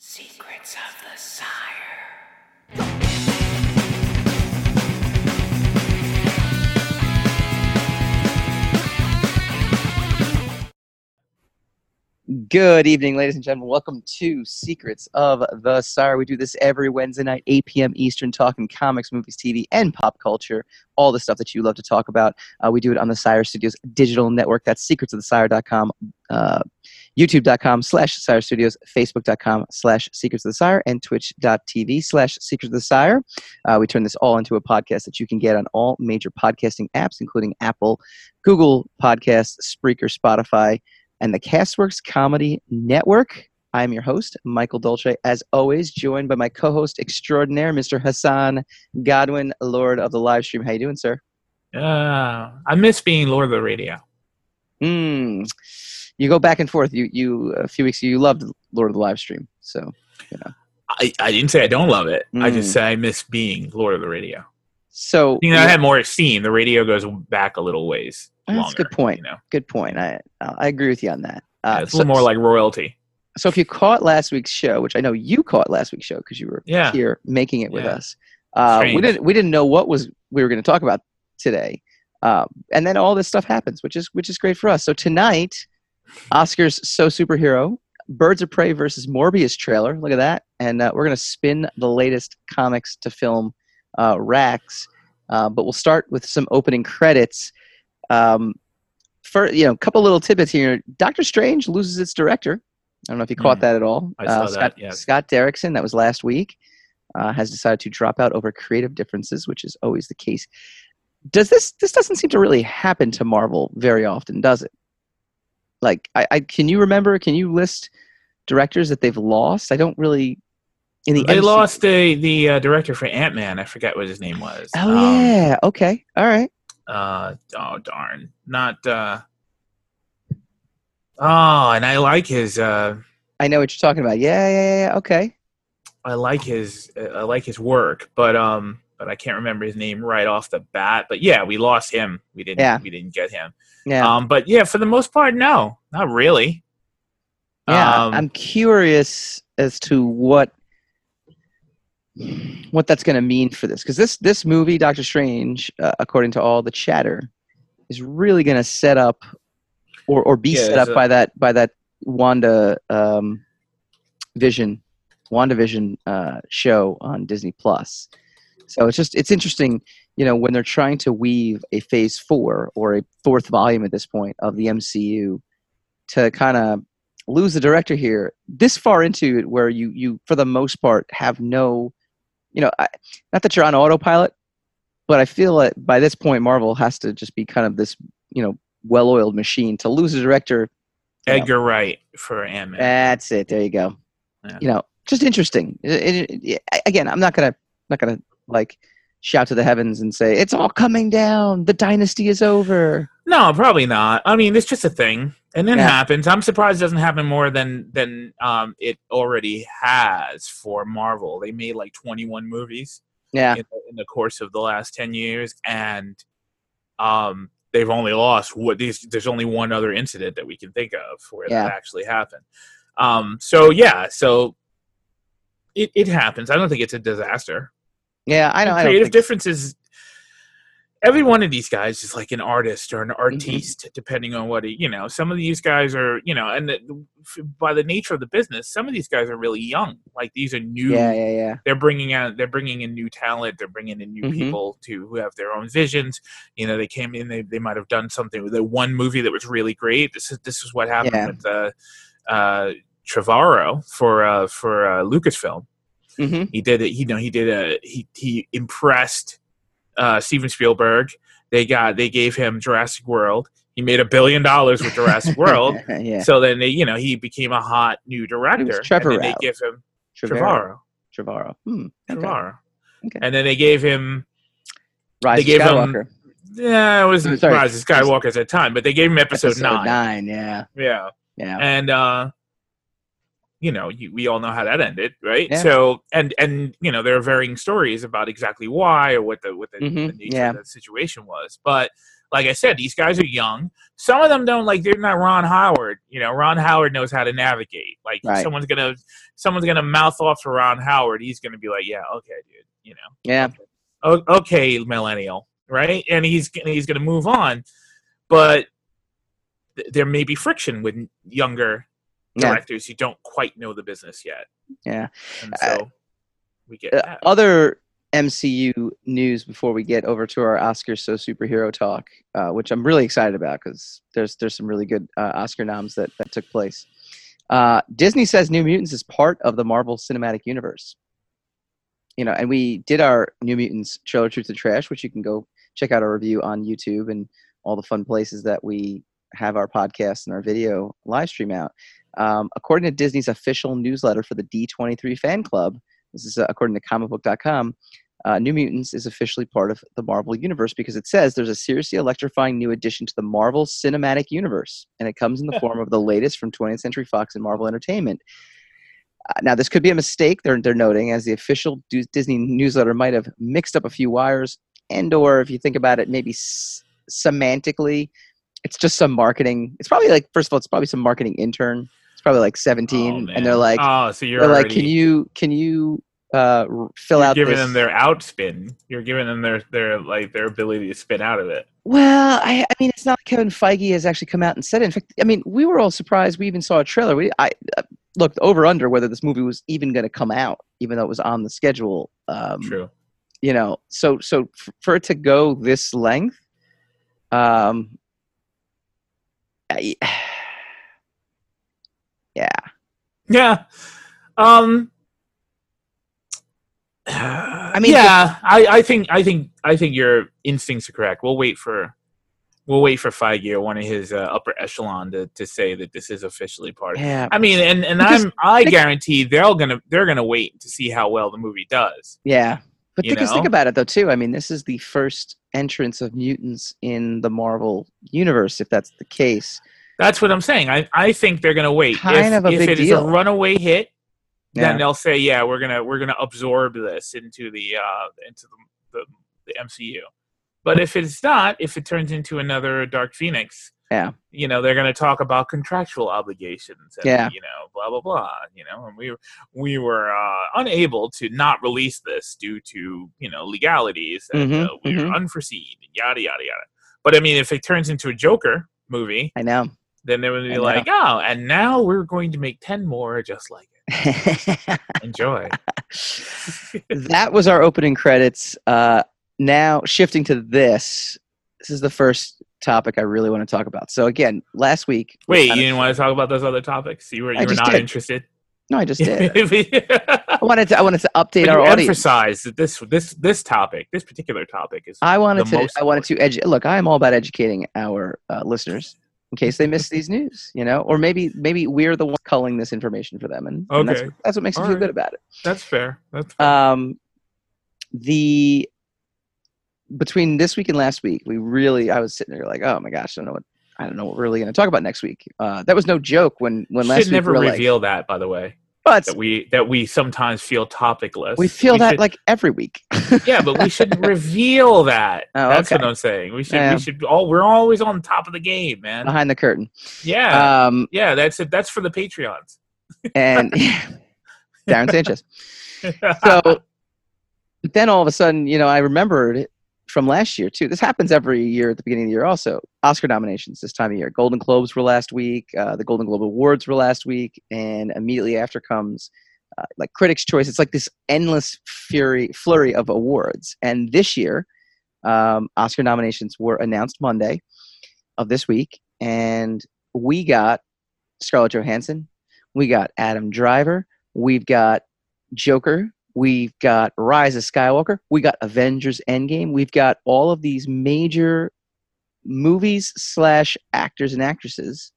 Secrets of the Sire. Good evening, ladies and gentlemen. Welcome to Secrets of the Sire. We do this every Wednesday night, 8 p.m. Eastern, talking comics, movies, TV, and pop culture. All the stuff that you love to talk about. Uh, we do it on the Sire Studios digital network. That's secretsofthesire.com, uh, youtube.com slash Sire Studios, facebook.com slash Secrets of the Sire, and twitch.tv slash Secrets of the Sire. Uh, we turn this all into a podcast that you can get on all major podcasting apps, including Apple, Google Podcasts, Spreaker, Spotify, and the Castworks Comedy Network. I am your host, Michael Dolce, as always, joined by my co-host extraordinaire, Mr. Hassan Godwin, Lord of the Live Stream. How you doing, sir? Uh, I miss being Lord of the Radio. Hmm. You go back and forth. You you a few weeks ago, you loved Lord of the Live Stream, so I, I didn't say I don't love it. I Mm. just say I miss being Lord of the Radio. So You know, I had more esteem. The radio goes back a little ways That's a longer. good point. You know, good point. I I agree with you on that. Yeah, Uh, it's a little more like royalty. so if you caught last week's show, which I know you caught last week's show because you were Yeah. here making it with us, uh, we didn't we didn't know what was we were going to talk about today, um, and then all this stuff happens, which is which is great for us. So tonight, Oscars so superhero, Birds of Prey versus Morbius trailer. Look at that, and uh, we're going to spin the latest comics to film uh, racks. Uh, but we'll start with some opening credits. Um, for you know, a couple little tidbits here. Doctor Strange loses its director. I don't know if you caught Hmm. that at all. I Uh, saw Scott, that, yes. Scott Derrickson, that was last week, uh, has decided to drop out over creative differences, which is always the case. Does this this doesn't seem to really happen to Marvel very often, does it? Like, I, I can you remember? Can you list directors that they've lost? I don't really. In the They MC lost the the uh, director for Ant Man. I forget what his name was. Oh Um, yeah. Okay. All right. Uh, oh darn, not. uh Oh, and I like his. uh I know what you're talking about. Yeah. Yeah. Yeah. yeah. Okay. I like his uh, I like his work, but um, but I can't remember his name right off the bat. But yeah, we lost him. We didn't. Yeah. We didn't get him. Yeah. Um, but yeah, for the most part, no, not really. Yeah, Um, I'm curious as to what what that's going to mean for this because this this movie, Doctor Strange, uh, according to all the chatter, is really going to set up or or be Yeah, set up a- by that by that Wanda um, Vision, WandaVision uh, show on Disney Plus. So it's just it's interesting, you know, when they're trying to weave a Phase Four or a fourth volume at this point of the MCU to kind of lose the director here this far into it where you you for the most part have no you know I, not that you're on autopilot but i feel that by this point marvel has to just be kind of this you know well-oiled machine to lose a director you know, Edgar Wright for Ant Man. that's it there you go Yeah. you know just interesting It- it- it- again i'm not gonna not gonna like shout to the heavens and say it's all coming down the dynasty is over no, probably not. I mean, it's just a thing, and it Yeah. happens. I'm surprised it doesn't happen more than than um it already has for Marvel. They made like 21 movies. yeah in the, in the course of the last 10 years and um they've only lost what these there's only one other incident that we can think of where Yeah. that actually happened um so yeah so it, it happens i don't think it's a disaster yeah i know I creative think- differences every one of these guys is like an artist or an Mm-hmm. artiste depending on what he you know some of these guys are you know and the, by the nature of the business some of these guys are really young. Like these are new. Yeah yeah yeah. They're bringing out they're bringing in new talent. They're bringing in new Mhm. people to who have their own visions. You know they came in they, they might have done something with the one movie that was really great. This is this is what happened Yeah. with uh uh Trevorrow for uh for uh Lucasfilm hmm he did it you know he did a he he impressed uh Steven Spielberg they got they gave him Jurassic World he made a billion dollars with Jurassic World yeah so then they you know he became a hot new director Trevor and then they give him Trevorrow. Trevorrow Trevorrow. Hmm. okay. Trevorrow Okay. and then they gave him Rise They gave him Yeah, it wasn't sorry. Rise of Skywalker at the time, but they gave him episode, nine. nine. Yeah. Yeah, Yeah. and uh, you know, you, we all know how that ended, right? Yeah. So, and and you know, there are varying stories about exactly why or what the what the, Mhm, the nature yeah. of the situation was, but like I said, these guys are young. Some of them don't like they're not Ron Howard. You know, Ron Howard knows how to navigate. Like Right. someone's gonna someone's gonna mouth off to Ron Howard. He's gonna be like, yeah, okay, dude. You know, Yeah. o- okay, millennial, right? And he's gonna- he's gonna move on, but th- there may be friction with younger Yeah. directors who don't quite know the business yet. Yeah. and so we get Uh, other MCU news before we get over to our Oscars so superhero talk, uh, which I'm really excited about because there's there's some really good uh, Oscar noms that that took place. Uh, Disney says New Mutants is part of the Marvel Cinematic Universe. You know, and we did our New Mutants trailer truth or trash, which you can go check out our review on YouTube and all the fun places that we have our podcast and our video live stream out. Um, according to Disney's official newsletter for the D23 fan club, this is uh, according to comicbook.com. Uh, New Mutants is officially part of the Marvel Universe because it says there's a seriously electrifying new addition to the Marvel Cinematic Universe, and it comes in the form of the latest from 20th Century Fox and Marvel Entertainment. Uh, now, this could be a mistake. They're they're noting as the official Du- Disney newsletter might have mixed up a few wires, and or if you think about it, maybe s- semantically, it's just some marketing. It's probably like first of all, it's probably some marketing intern. It's probably like 17, Oh, and they're like, oh, so you're like, can you can you uh, fill you're out giving this? them their outspin. You're giving them their their like their ability to spin out of it. Well, I, I mean, it's not like Kevin Feige has actually come out and said it. In fact, I mean, we were all surprised. We even saw a trailer. We I uh, looked over under whether this movie was even going to come out, even though it was on the schedule. Um, True. You know, so so f- for it to go this length, um, I, yeah, Yeah. Um. I mean, yeah, I, I think I think I think your instincts are correct. We'll wait for we'll wait for Feige or one of his uh, upper echelon to, to say that this is officially part. of yeah, I mean, and and Because I'm I think- guarantee they're all gonna they're gonna wait to see how well the movie does. yeah. But because think about it though too. I mean, this is the first entrance of mutants in the Marvel universe, if that's the case. That's what I'm saying. I, I think they're gonna wait. Kind if of a if big it is deal. a runaway hit, Yeah. then they'll say, yeah, we're gonna we're gonna absorb this into the uh into the, the, the MCU. But if it's not, if it turns into another Dark Phoenix, Yeah. you know, they're gonna talk about contractual obligations and Yeah. you know, blah blah blah. You know, and we we were uh, unable to not release this due to you know legalities that Mhm, uh, we mhm. were unforeseen, yada yada yada. But I mean, if it turns into a Joker movie, I know. Then they would be like, oh, and now we're going to make 10 more just like it. Enjoy. that was our opening credits. Uh, now shifting to this, this is the first topic I really want to talk about. So again, last week. we Wait, you didn't want to talk about those other topics? You were, I you were not did. interested? no, I just did. I wanted to. I wanted to update our audience. emphasize that this, this, this topic, this particular topic is I wanted the to. I wanted to edu- Look, I am all about educating our uh, listeners in case they miss these news. You know, or maybe maybe we're the ones culling this information for them, and, and that's, Okay. that's what makes me feel right. good about it. That's fair. That's fair. um, the between this week and last week, we really I was sitting there like, oh my gosh, I don't know what I don't know what we're really going to talk about next week. Uh, that was no joke when when last should week never we were like, reveal that, by the way. But That we that we sometimes feel topicless. we feel that should- like every week. yeah, but we shouldn't reveal that. Oh, That's okay. what I'm saying. We should Yeah. we should all we're always on top of the game, man. behind the curtain. Yeah. Um, Yeah, that's it. That's for the Patreons. and Darren Sanchez. So, then all of a sudden, you know, I remembered from last year too. This happens every year at the beginning of the year. Also, Oscar nominations this time of year. Golden Globes were last week. Uh, the Golden Globe Awards were last week, and immediately after comes uh, like Critics' Choice. It's like this endless fury flurry of awards. And this year, um, Oscar nominations were announced Monday of this week, and we got Scarlett Johansson, we got Adam Driver, we've got Joker, we've got Rise of Skywalker, we got Avengers Endgame, we've got all of these major movies slash actors and actresses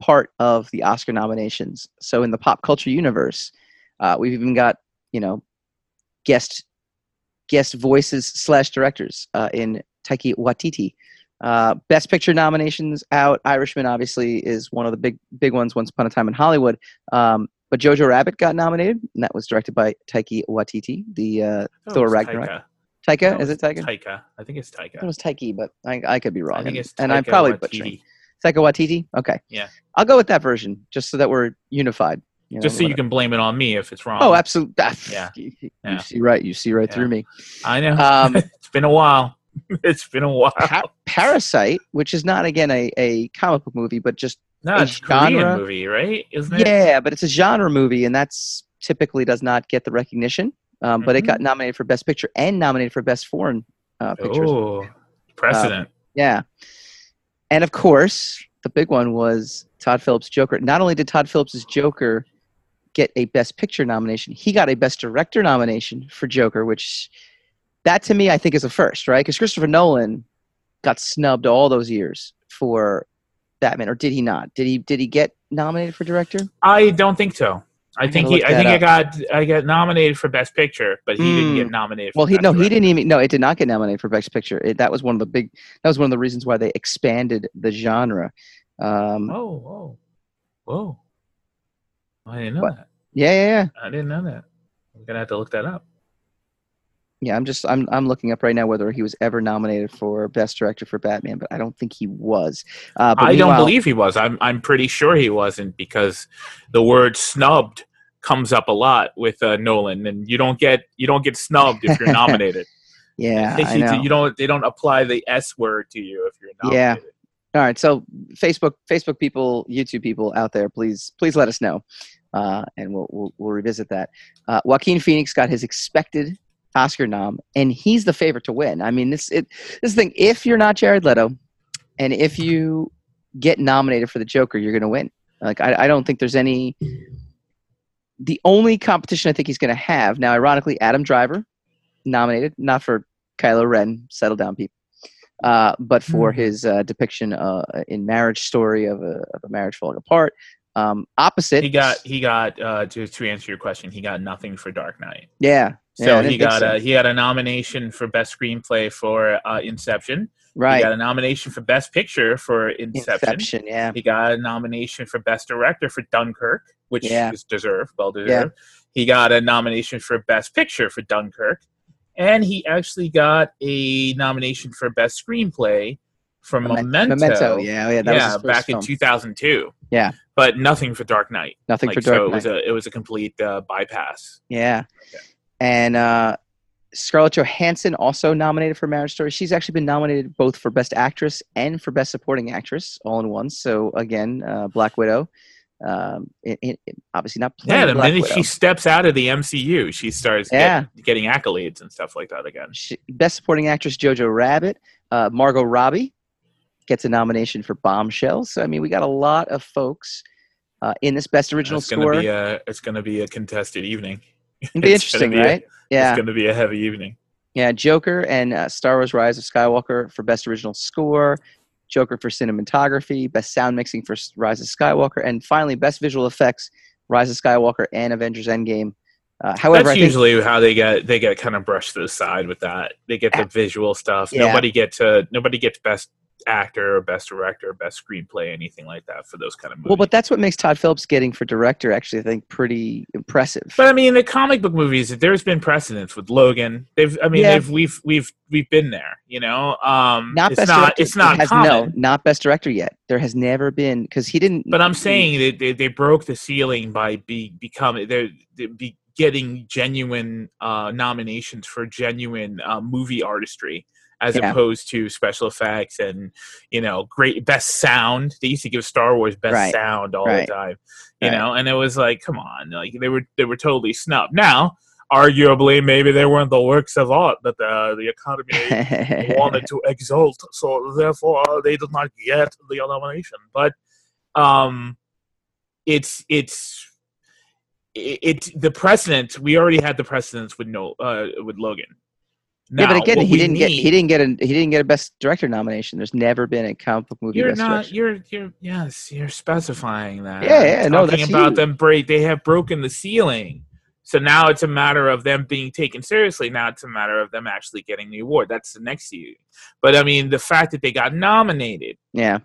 part of the Oscar nominations. So in the pop culture universe, uh, we've even got you know guest guest voices slash directors uh, in Taiki Watiti. Uh, Best Picture nominations out. Irishman obviously is one of the big big ones. Once Upon a Time in Hollywood. Um, but Jojo Rabbit got nominated, and that was directed by Taiki Watiti, the uh, Oh, Thor Ragnarok. Taika. Taika, is it Taika? Taika. I think it's Taika. it was Taiki, but I, I could be wrong. I think and, it's and I'm probably Waititi. butchering. Taika Watiti? Okay. Yeah. I'll go with that version, just so that we're unified. You know, Just so you can blame it on me if it's wrong. Oh, absolutely. Yeah. You, you Yeah. see right. You see right Yeah. through me. I know. Um, it's been a while. it's been a while. Pa- Parasite, which is not again a, a comic book movie, but just no, it's a Korean genre. movie, right? Isn't it? yeah, but it's a genre movie, and that's typically does not get the recognition. Um, But it Mhm. got nominated for Best Picture and nominated for Best Foreign uh, Pictures. Oh, precedent. Yeah. And of course, the big one was Todd Phillips' Joker. Not only did Todd Phillips' Joker get a Best Picture nomination, he got a Best Director nomination for Joker, which that to me I think is a first, right? Because Christopher Nolan got snubbed all those years for Batman, or did he not? Did he did he get nominated for director? I don't think so. I think he. I think I got. I got nominated for Best Picture, but he didn't Mm. get nominated. For Well, he Best no, he didn't even no, it did not get nominated for Best Picture. It, that was one of the big that was one of the reasons why they expanded the genre. Um, Oh, whoa, whoa! I didn't know What? that. yeah, yeah, yeah. I didn't know that. I'm gonna have to look that up. Yeah, I'm just I'm I'm looking up right now whether he was ever nominated for best director for Batman, but I don't think he was. Uh, but I don't believe he was. I'm. I'm pretty sure he wasn't because the word "snubbed" comes up a lot with uh, Nolan, and you don't get you don't get snubbed if you're nominated. Yeah, I you, know. you don't. They don't apply the S word to you if you're not. Yeah. All right, so Facebook Facebook people, YouTube people out there, please please let us know, uh, and we'll, we'll we'll revisit that. Uh, Joaquin Phoenix got his expected Oscar nom, and he's the favorite to win. I mean, this it this thing. If you're not Jared Leto, and if you get nominated for the Joker, you're going to win. Like I, I don't think there's any. The only competition I think he's going to have now, ironically, Adam Driver nominated, not for Kylo Ren. Settle down, people. Uh, but for Hmm. his uh, depiction uh, in Marriage Story of a, of a marriage falling apart. Um, opposite, He got. He got. Uh, to to answer your question, he got nothing for Dark Knight. yeah, So yeah, he got so. a he had a nomination for best screenplay for uh, Inception. Right. He got a nomination for best picture for Inception. Inception. Yeah, He got a nomination for best director for Dunkirk, which Yeah. is deserved, well deserved. Yeah. He got a nomination for best picture for Dunkirk, and he actually got a nomination for best screenplay for Memen- Memento. Yeah, yeah, that was yeah, first back film. in 2002. Yeah. but nothing for Dark Knight. Nothing Like, for Dark so Knight. it was a it was a complete uh, bypass. Yeah. Okay. And uh, Scarlett Johansson also nominated for Marriage Story. She's actually been nominated both for Best Actress and for Best Supporting Actress all in one. So again, uh, Black Widow. Um, it, it, obviously not playing Yeah, the Black minute Widow. she steps out of the MCU, she starts get- getting accolades and stuff like that again. She, Best Supporting Actress Jojo Rabbit. Uh, Margot Robbie gets a nomination for Bombshell. So I mean, we got a lot of folks uh, in this Best Original It's Score. gonna be a it's gonna be a contested evening. It'll be it's interesting, gonna be a- right? yeah. It's gonna be a heavy evening. Yeah, Joker and uh, Star Wars: Rise of Skywalker for best original score, Joker for cinematography, best sound mixing for Rise of Skywalker, and finally best visual effects, Rise of Skywalker and Avengers: Endgame. Uh, however, That's I think usually how they get they get kind of brushed to the side with that. They get the visual stuff. Yeah. Nobody gets to nobody gets best actor or best director or best screenplay anything like that for those kind of movies. well, but that's what makes Todd Phillips getting for director actually I think pretty impressive. But I mean, the comic book movies, there's been precedence with Logan. They've, I mean, Yeah. they've, we've, we've, we've been there. You know, um, not it's best not, director. it's not It has. No, not best director yet. There has never been because he didn't. But I'm saying that they, they broke the ceiling by be becoming they're, they be getting genuine uh, nominations for genuine uh, movie artistry as Yeah. opposed to special effects and you know great best sound. They used to give Star Wars best Right. sound all Right. the time, you Right. know, and it was like, come on, like they were they were totally snubbed. Now, arguably, maybe they weren't the works of art that the the Academy wanted to exalt, so therefore they did not get the nomination. But um, it's it's it- it's the precedent. We already had the precedence with no uh, with Logan. Yeah, but again, he didn't get he didn't get a he didn't get a best director nomination. There's never been a comic book movie You're best not. director. You're. You're. Yes. You're specifying that. Yeah, yeah, no, talking that's about you. them break. They have broken the ceiling. So now it's a matter of them being taken seriously. Now it's a matter of them actually getting the award. That's the next year. But I mean, the fact that they got nominated Yeah,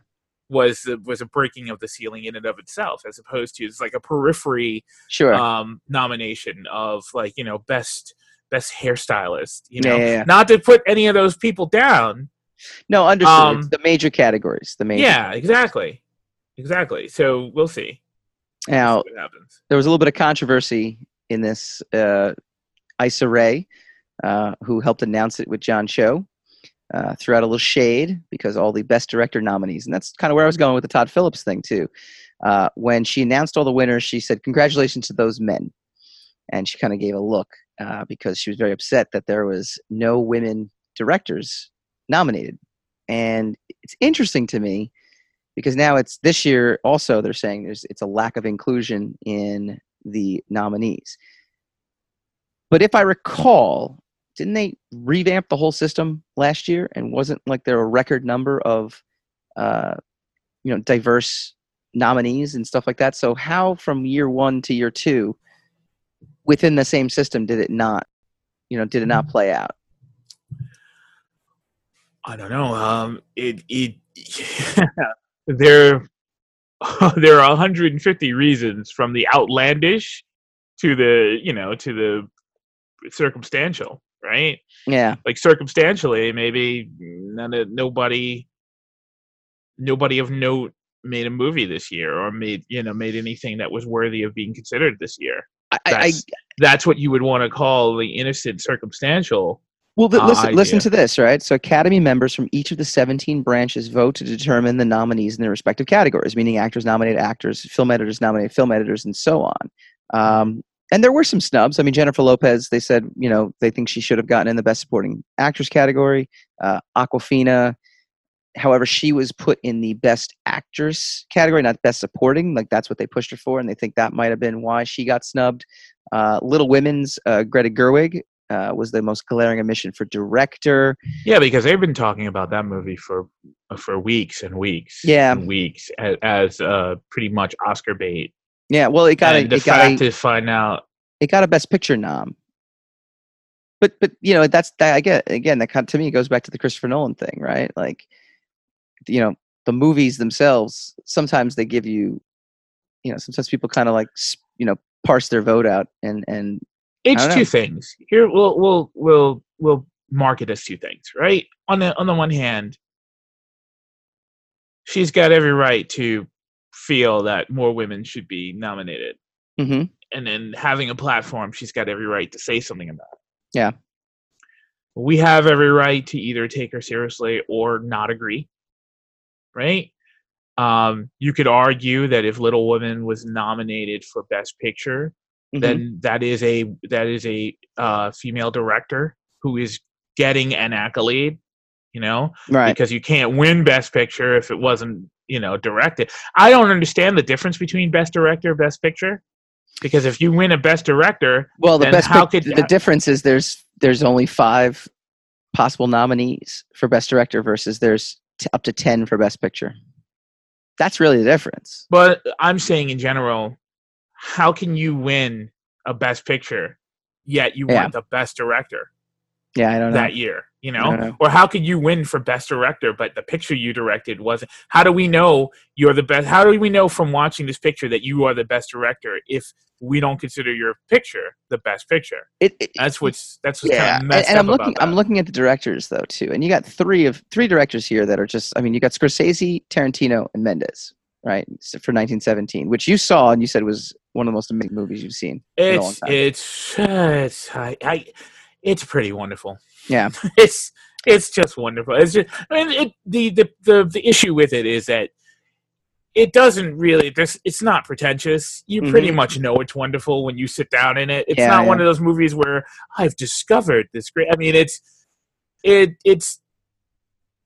was was a breaking of the ceiling in and of itself, as opposed to it's like a periphery sure. um, nomination of like you know best best hairstylist. You know, yeah, yeah. not to put any of those people down. No, understood. Um, the major categories. The major. Yeah, exactly, exactly. So we'll see. We'll Now, see what happens. there was a little bit of controversy in this. Uh, Issa Rae, uh, who helped announce it with John Cho, uh, threw out a little shade because all the best director nominees, and that's kind of where I was going with the Todd Phillips thing too. Uh, when she announced all the winners, she said, "Congratulations to those men," and she kind of gave a look uh, because she was very upset that there was no women directors nominated. And it's interesting to me because now it's this year also they're saying there's it's a lack of inclusion in the nominees. But if I recall, didn't they revamp the whole system last year and wasn't like there a record number of uh, you know diverse nominees and stuff like that? So how from year one to year two within the same system did it not you know did it not play out? I don't know. Um, it it there there are 150 reasons from the outlandish to the you know to the circumstantial, right? Yeah. Like circumstantially, maybe none of, nobody nobody of note made a movie this year or made you know made anything that was worthy of being considered this year. I, I, That's, that's what you would want to call the innocent circumstantial. Well, uh, listen, listen to this, right? So, Academy members from each of the 17 branches vote to determine the nominees in their respective categories, meaning actors nominate actors, film editors nominate film editors, and so on. Um, and there were some snubs. I mean, Jennifer Lopez, they said, you know, they think she should have gotten in the Best Supporting Actress category. Uh, Awkwafina, however, she was put in the Best Actress category, not Best Supporting. Like, that's what they pushed her for, and they think that might have been why she got snubbed. Uh, Little Women's uh, Greta Gerwig uh, was the most glaring omission for director. Yeah, because they've been talking about that movie for for weeks and weeks. Yeah. and weeks as, as uh, pretty much Oscar bait. Yeah, well, it got a, the it got fact a, to find out, it got a Best Picture nom. But but you know that's that I get again that kind to me goes back to the Christopher Nolan thing, right? Like, you know, the movies themselves sometimes they give you, you know, sometimes people kind of like you know parse their vote out and and it's two know. things. Here, we'll we'll we'll we'll mark it as two things, right? On the on the one hand, she's got every right to feel that more women should be nominated, mhm. and then having a platform, she's got every right to say something about. it. Yeah. we have every right to either take her seriously or not agree, right? Um, you could argue that if Little Women was nominated for Best Picture, mhm. then that is a that is a uh, female director who is getting an accolade, you know, right. because you can't win Best Picture if it wasn't you know directed. I don't understand the difference between Best Director, Best Picture, because if you win a Best Director, Well, the best how pic- could- the difference is there's there's only five possible nominees for Best Director versus there's t- up to ten for Best Picture. That's really the difference. But I'm saying in general, how can you win a best picture yet you Yeah. want the best director Yeah, I don't know. that year? You know? Or how could you win for best director but the picture you directed wasn't how do we know you're the best how do we know from watching this picture that you are the best director if we don't consider your picture the best picture? It, it, That's what's that's what's yeah, kind of and, messed and up I'm looking. I'm looking at the directors though too, and you got three of three directors here that are just. I mean, you got Scorsese, Tarantino, and Mendes, right? For 1917, which you saw and you said was one of the most amazing movies you've seen. in a long it's it's it's I, I it's pretty wonderful. Yeah. it's it's just wonderful. It's just I mean it the the the, the issue with it is that it doesn't really this it's not pretentious. You pretty much know it's wonderful when you sit down in it. It's Mm-hmm. Yeah, not one of those movies where I've discovered this great I mean it's it it's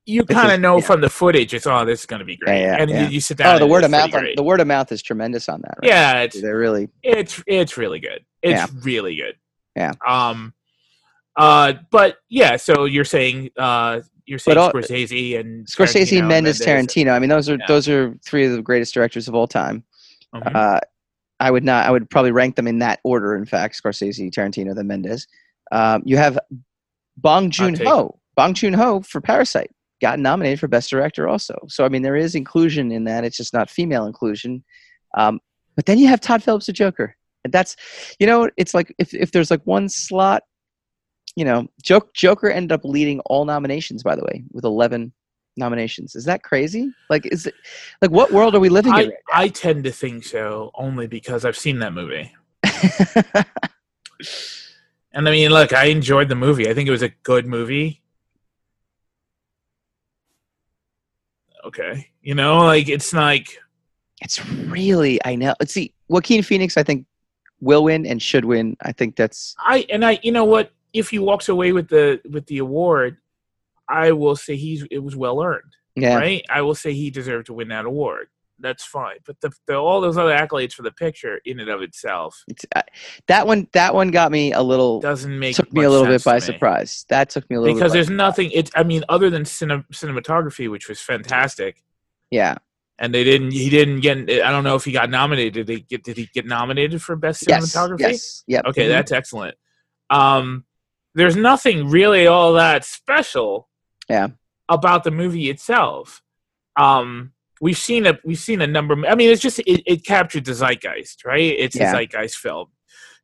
you kind of know yeah. from the footage it's oh this is going to be great yeah, and yeah. You, you sit down Oh, the word of mouth. On, the word of mouth is tremendous on that. Right? yeah it's they're really. it's it's really good. It's Yeah. really good. Yeah. Um. Uh. But yeah. So you're saying uh you're saying all- Scorsese and Scorsese, Tarantino and Mendes, Tarantino. I mean, those are Yeah. those are three of the greatest directors of all time. Mhm. Uh, I would not. I would probably rank them in that order. In fact, Scorsese, Tarantino, then Mendes. Um, you have Bong Joon Ho. Bong Joon Ho for Parasite got nominated for Best Director also. So I mean, there is inclusion in that. It's just not female inclusion. Um, but then you have Todd Phillips, the Joker, and that's, you know, it's like if if there's like one slot you know, Joke, Joker ended up leading all nominations. By the way, with eleven nominations. Is that crazy? Like, is it like what world are we living I, in? I tend to think so only because I've seen that movie. And I mean, look, I enjoyed the movie. I think it was a good movie. Okay. You know, like it's like it's really I know. Let's see, Joaquin Phoenix. I think will win and should win. I think that's I and I you know what? If he walks away with the with the award, I will say he's it was well earned. yeah. Right? I will say he deserved to win that award. That's fine. But the, the all those other accolades for the picture in and of itself It's, uh, that one. That one got me a little. doesn't make Took me a little bit by surprise. That took me a little because bit by there's nothing it's i mean other than cine, cinematography which was fantastic Yeah. and they didn't he didn't get i don't know if he got nominated did they get did he get nominated for best cinematography Yes. yes. Yep. okay Mhm. that's excellent um there's nothing really all that special Yeah. about the movie itself. Um we've seen a we've seen a number i mean it's just it, it captured the zeitgeist right? It's Yeah. a zeitgeist film.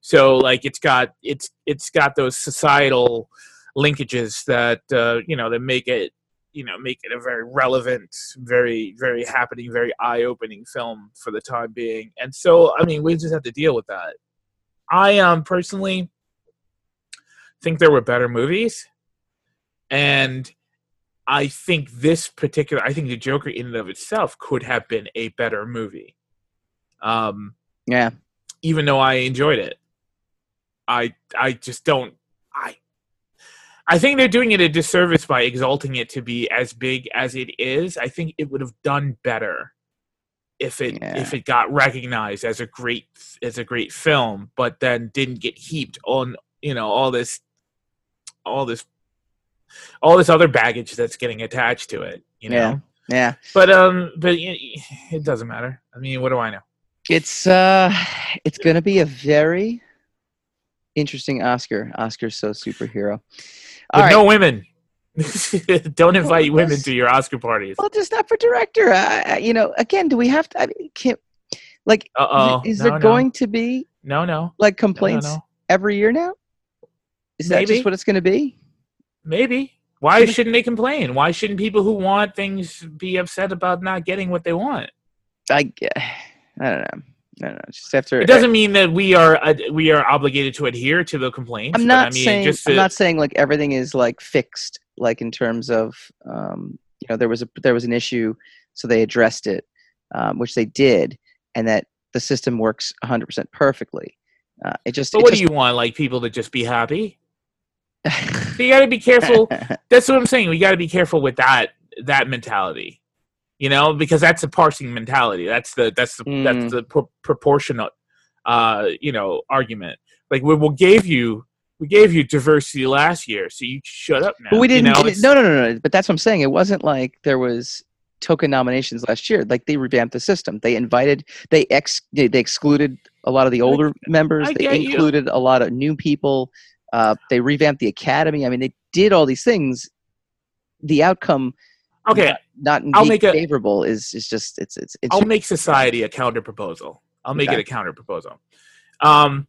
So like it's got it's it's got those societal linkages that uh you know that make it you know make it a very relevant very very happening very eye-opening film for the time being. And so i mean we just have to deal with that. I um personally think there were better movies and i think this particular i think the joker in and of itself could have been a better movie um Yeah. even though i enjoyed it i i just don't i i think they're doing it a disservice by exalting it to be as big as it is i think it would have done better if it Yeah. if it got recognized as a great as a great film but then didn't get heaped on you know all this all this all this other baggage that's getting attached to it you know Yeah. Yeah. but um but it, it doesn't matter i mean what do i know It's uh, it's gonna be a very interesting Oscar. Oscar's so superhero. All right. no women don't invite women to your oscar parties Well, just not for director. I- you know, again, do we have to? I mean, can't, like, uh-oh is no, there no. going to be no no like complaints no. every year now? Is that Maybe. just what it's going to be? maybe why shouldn't they complain why shouldn't people who want things be upset about not getting what they want I, I don't know. I don't know. Just after it doesn't mean that we are uh, we are obligated to adhere to the complaints I'm not I mean, saying just I'm not saying like everything is like fixed. Like in terms of um, you know there was a there was an issue, so they addressed it, um, which they did, and that the system works 100 percent perfectly. Uh, it just but it what just, do you want like people to just be happy you got to be careful that's what I'm saying. We got to be careful with that that mentality, you know, because that's a parsing mentality. That's the that's the Mm. that's the pro- proportionate, uh, you know, argument. Like we, we gave you we gave you diversity last year, so you shut up now. But we didn't. know, it- no, no, no, no. But that's what I'm saying. It wasn't like there was token nominations last year. Like they revamped the system. They invited. They ex. They, excluded a lot of the older members. I they get you. included a lot of new people. Uh, they revamped the academy. I mean, they did all these things. The outcome, Okay, not I'll being make a- favorable, is is just it's it's it's. I'll make society a counter proposal. I'll make Okay. it a counter proposal. Um,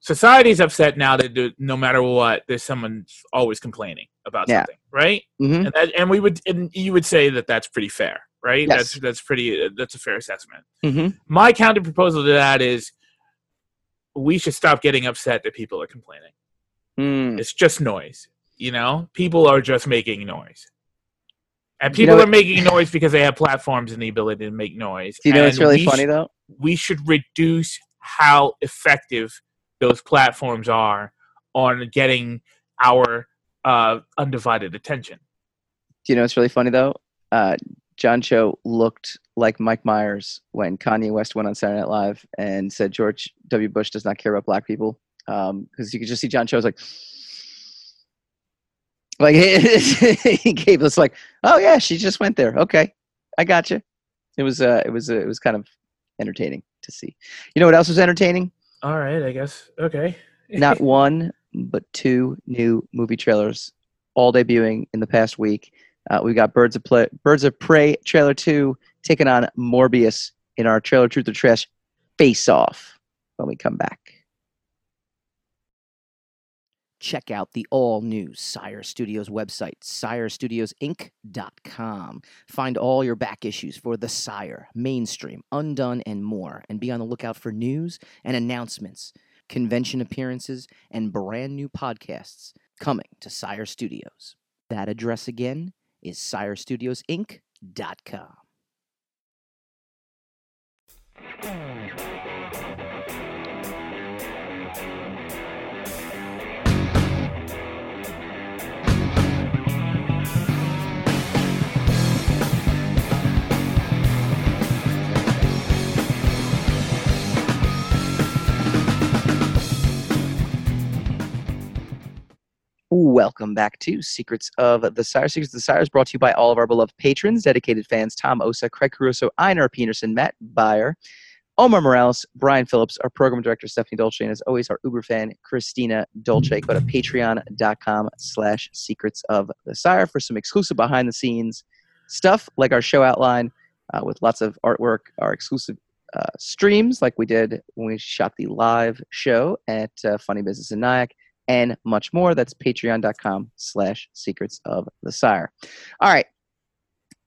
society's upset now that no matter what, there's someone always complaining about Yeah. something, right? Mhm. and that, and we would and you would say that that's pretty fair, right? Yes. That's that's pretty that's a fair assessment. Mhm. My counter proposal to that is we should stop getting upset that people are complaining. Mm. It's just noise, you know. People are just making noise, and You know people are making noise because they have platforms and the ability to make noise. Do you know what's And really funny sh- though? we should reduce how effective those platforms are on getting our uh, undivided attention. Do you know what's really funny though? Uh, John Cho looked like Mike Myers when Kanye West went on Saturday Night Live and said George W. Bush does not care about black people. Because you could just see John Cho's like, like he gave us like, oh yeah, she just went there. Okay, I got you. It was uh, it was uh, it was kind of entertaining to see. You know what else was entertaining? All right, I guess. Okay. Not one, but two new movie trailers, all debuting in the past week. Uh, we got Birds of Play, Birds of Prey trailer two taking on Morbius in our trailer Truth or Trash face off when we come back. Check out the all new Sire Studios website, sirestudiosinc.com. Find all your back issues for The Sire, Mainstream, Undone, and more, and be on the lookout for news and announcements, convention appearances, and brand new podcasts coming to Sire Studios. That address again is sirestudiosinc.com. Welcome back to Secrets of the Sire. Secrets of the Sire is brought to you by all of our beloved patrons, dedicated fans Tom Osa, Craig Caruso, Einar Peterson, Matt Byer, Omar Morales, Brian Phillips, our program director Stephanie Dolce, and as always, our Uber fan Christina Dolce. Go to patreon.com slash secrets of the Sire for some exclusive behind the scenes stuff like our show outline uh, with lots of artwork, our exclusive uh, streams like we did when we shot the live show at uh, Funny Business in Nyack and much more. That's patreon.com slash secrets of the sire. All right.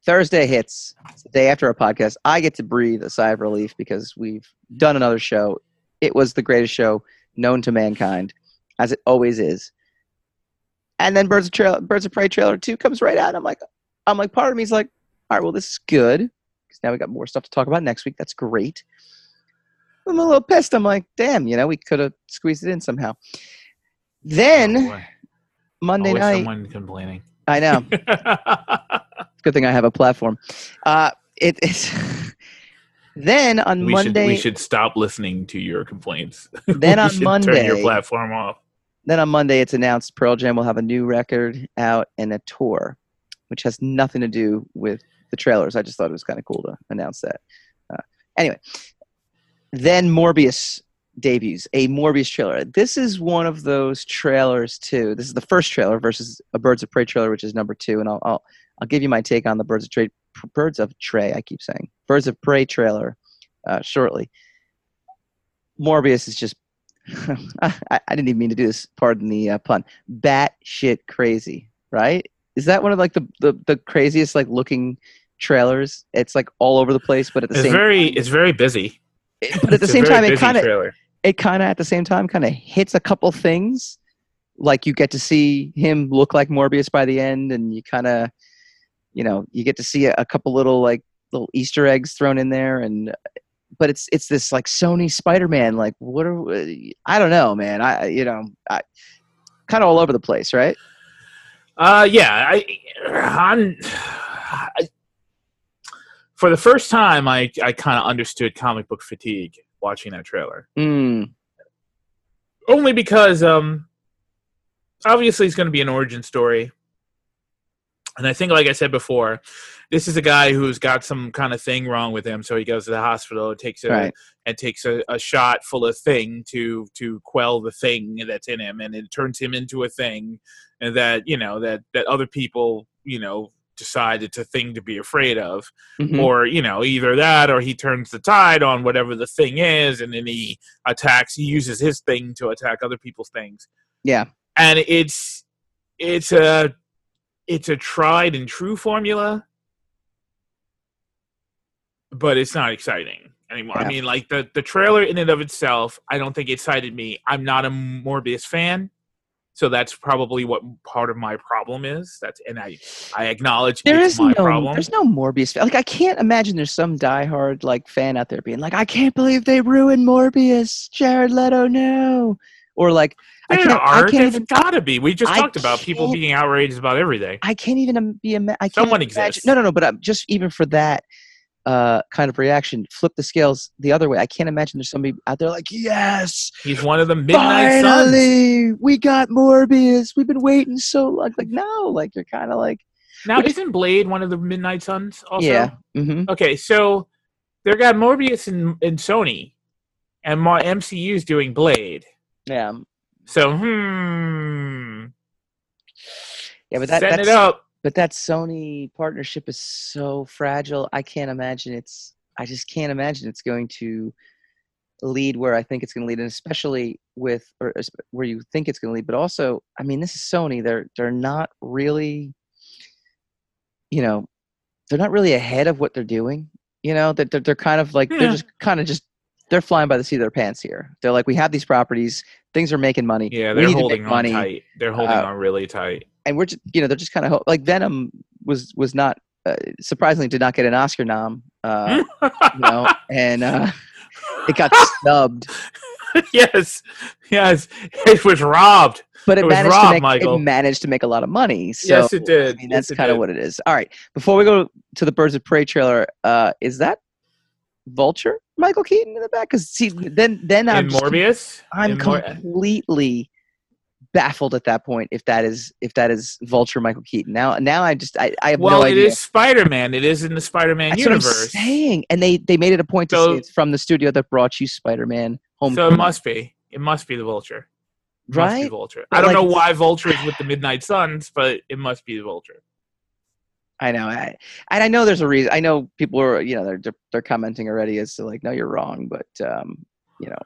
Thursday hits. It's the day after our podcast. I get to breathe a sigh of relief because we've done another show. It was the greatest show known to mankind, as it always is. And then Birds of, Trail, Birds of Prey trailer 2 comes right out. I'm like, I'm like, part of me's like, all right, well, this is good. Because now we got more stuff to talk about next week. That's great. I'm a little pissed. I'm like, damn, you know, we could have squeezed it in somehow. Then Oh. Monday Always night, someone complaining. I know. Good thing I have a platform. Uh, it, it's then on we Monday. should we should stop listening to your complaints. Then on Monday, turn your platform off. Then on Monday, it's announced Pearl Jam will have a new record out and a tour, which has nothing to do with the trailers. I just thought it was kind of cool to announce that. Uh, anyway, then Morbius debuts a Morbius trailer. This is one of those trailers too. This is the first trailer versus a Birds of Prey trailer, which is number two, and I'll I'll, I'll give you my take on the Birds of Prey. Birds of Prey, I keep saying Birds of Prey trailer uh, shortly. Morbius is just. I, I didn't even mean to do this. Pardon the uh, pun. Bat shit crazy, right? Is that one of like the, the the craziest like looking trailers? It's like all over the place, but at the It's same very it's very busy. but at the same time, it kind of trailer. It kind of at the same time kind of hits a couple things. Like you get to see him look like Morbius by the end, and you kind of, you know, you get to see a, couple little like little Easter eggs thrown in there, and but it's it's this like Sony Spider-Man. Like what are I don't know, man. I you know I kind of all over the place, right? Uh, yeah, I, I, for the first time, I I kind of understood comic book fatigue watching that trailer. Mm, Only because, um, obviously, it's going to be an origin story, and I think, like I said before, this is a guy who's got some kind of thing wrong with him, so he goes to the hospital, takes a right. and takes a, a shot full of thing to to quell the thing that's in him and it turns him into a thing and that you know that that other people you know decide it's a thing to be afraid of Mhm. or you know either that or he turns the tide on whatever the thing is and then he attacks he uses his thing to attack other people's things Yeah. and it's it's a it's a tried and true formula but it's not exciting anymore Yeah. i mean like the the trailer in and of itself i don't think excited me i'm not a morbius fan so that's probably what part of my problem is that's and i i acknowledge There it's is my no, problem there's no Morbius. fan. Like I can't imagine there's some diehard like fan out there being like, I can't believe they ruined Morbius. Jared Leto, no. Or like, I there can't, I can't there's even, gotta be we just I talked about people being outraged about everything I can't even be. Ima- I can't Someone imagine- exists. No, no, no. But um, just even for that uh, kind of reaction, flip the scales the other way. I can't imagine there's somebody out there like, yes, he's one of the midnight suns finally, we got Morbius. We've been waiting so long. Like, no, like you're kind of like, now Which- isn't blade one of the midnight suns also yeah, hmm Okay, so they got Morbius and, and Sony, and my MCU is doing Blade. yeah, So hmm, yeah. But that, setting that's it up. But that Sony partnership is so fragile. I can't imagine it's. I just can't imagine it's going to lead where I think it's going to lead, and especially with or where you think it's going to lead. But also, I mean, this is Sony. They're they're not really, you know, they're not really ahead of what they're doing. You know, that they're, they're kind of like Yeah. they're just kind of just they're flying by the seat of their pants here. They're like, we have these properties, things are making money. Yeah, they're holding on money, tight. They're holding Uh, on really tight. And we're just you know they're just kind of ho- like Venom was was not uh, surprisingly did not get an Oscar nom. Uh, you know, and uh, it got snubbed. yes, yes, it was robbed. but it, It managed to make Michael. it managed to make a lot of money. So Yes, it did. I mean, that's it kind of what it is. All right, before we go to the Birds of Prey trailer, uh, is that Vulture Michael Keaton in the back? Because see, then then I'm In just- Morbius, I'm In completely baffled at that point if that is if that is Vulture Michael Keaton. Now now I just I, I have well, no it idea. is Spider-Man. It is in the Spider-Man universe. what I'm saying. And they they made it a point to So- say it's from the studio that brought you Spider-Man Home. So it must be. It must be the Vulture. It Must be Right? Vulture. But I don't like know why Vulture is with the Midnight Suns, but it must be the Vulture. I know, I, and I know there's a reason. I know people are, you know, they're they're, they're commenting already as to like, no, you're wrong, but um, you know,